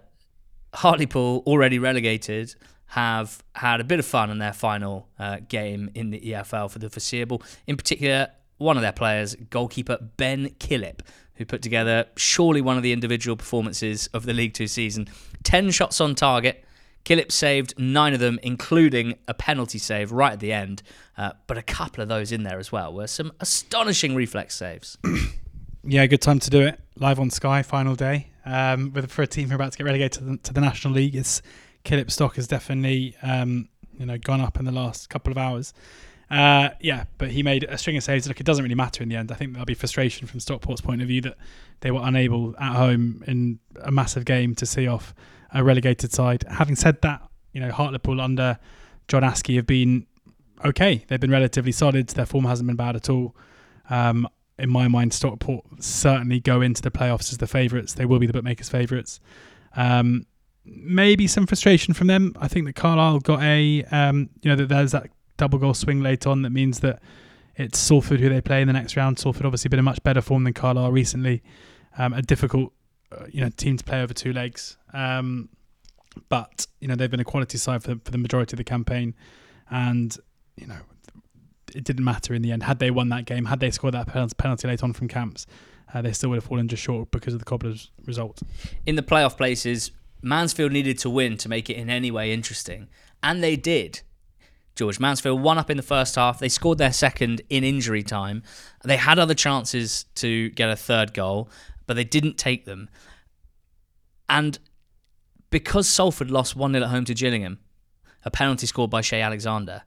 Hartlepool, already relegated, have had a bit of fun in their final uh, game in the EFL for the foreseeable. In particular, one of their players, goalkeeper Ben Killip, who put together surely one of the individual performances of the League Two season. 10 shots on target. Killip saved nine of them, including a penalty save right at the end. Uh, but a couple of those in there as well were some astonishing reflex saves. [clears throat] yeah, good time to do it. Live on Sky, final day. Um, with for a team who are about to get relegated to the, to the National League, it's Killip stock has definitely um, you know gone up in the last couple of hours. Uh, yeah, but he made a string of saves. Look, it doesn't really matter in the end. I think there'll be frustration from Stockport's point of view that they were unable at home in a massive game to see off a relegated side. Having said that, you know Hartlepool under John Askey have been okay. They've been relatively solid. Their form hasn't been bad at all. Um, in my mind, Stockport certainly go into the playoffs as the favourites. They will be the bookmakers' favourites. Um, maybe some frustration from them. I think that Carlisle got a, um, you know, that there's that double goal swing late on that means that it's Salford who they play in the next round. Salford obviously been in much better form than Carlisle recently. Um, a difficult, uh, you know, team to play over two legs. Um, but you know they've been a quality side for for the majority of the campaign, and you know it didn't matter in the end. Had they won that game, had they scored that penalty late on from Camps, uh, they still would have fallen just short because of the Cobblers' result. In the playoff places, Mansfield needed to win to make it in any way interesting, and they did. George Mansfield won up in the first half. They scored their second in injury time. They had other chances to get a third goal, but they didn't take them. And because Salford lost 1 0 at home to Gillingham, a penalty scored by Cheye Alexander,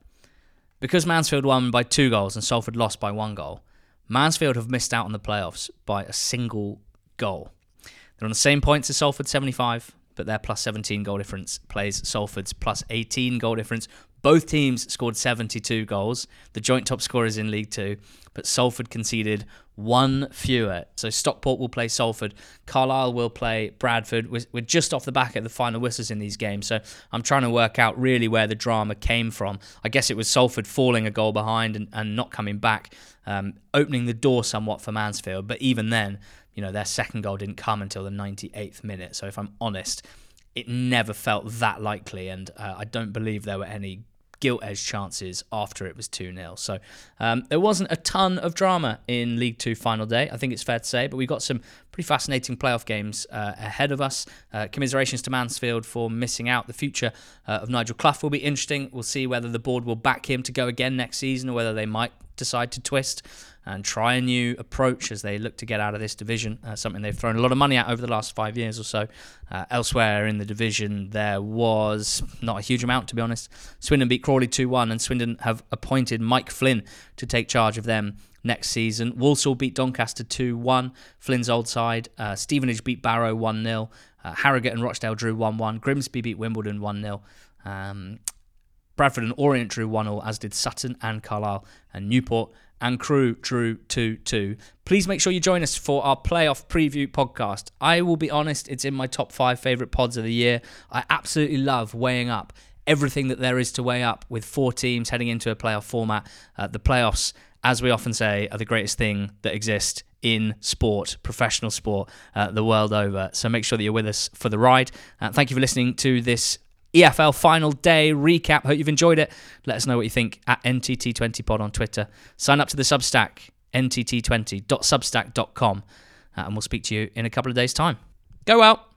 because Mansfield won by two goals and Salford lost by one goal, Mansfield have missed out on the playoffs by a single goal. They're on the same points as Salford, 75, but their plus 17 goal difference plays Salford's plus 18 goal difference. Both teams scored 72 goals. The joint top scorers in League Two, but Salford conceded one fewer. So Stockport will play Salford. Carlisle will play Bradford. We're, we're just off the back at the final whistles in these games. So I'm trying to work out really where the drama came from. I guess it was Salford falling a goal behind and, and not coming back, um, opening the door somewhat for Mansfield. But even then, you know, their second goal didn't come until the 98th minute. So if I'm honest, it never felt that likely, and uh, I don't believe there were any gilt edge chances after it was 2 0. So um, there wasn't a ton of drama in League Two final day, I think it's fair to say, but we've got some pretty fascinating playoff games uh, ahead of us. Uh, commiserations to Mansfield for missing out. The future uh, of Nigel Clough will be interesting. We'll see whether the board will back him to go again next season or whether they might decide to twist and try a new approach as they look to get out of this division, uh, something they've thrown a lot of money at over the last five years or so. Uh, elsewhere in the division, there was not a huge amount, to be honest. Swindon beat Crawley 2 1, and Swindon have appointed Mike Flynn to take charge of them next season. Walsall beat Doncaster 2 1. Flynn's old side. Uh, Stevenage beat Barrow 1 0. Uh, Harrogate and Rochdale drew 1 1. Grimsby beat Wimbledon 1 0. Um, Bradford and Orient drew 1 0, as did Sutton and Carlisle. And Newport and Crewe drew 2 2. Please make sure you join us for our playoff preview podcast. I will be honest, it's in my top five favourite pods of the year. I absolutely love weighing up everything that there is to weigh up with four teams heading into a playoff format. Uh, the playoffs, as we often say, are the greatest thing that exists in sport, professional sport, uh, the world over. So make sure that you're with us for the ride. Uh, thank you for listening to this EFL final day recap. Hope you've enjoyed it. Let us know what you think at NTT20pod on Twitter. Sign up to the Substack, ntt20.substack.com, uh, and we'll speak to you in a couple of days' time. Go out.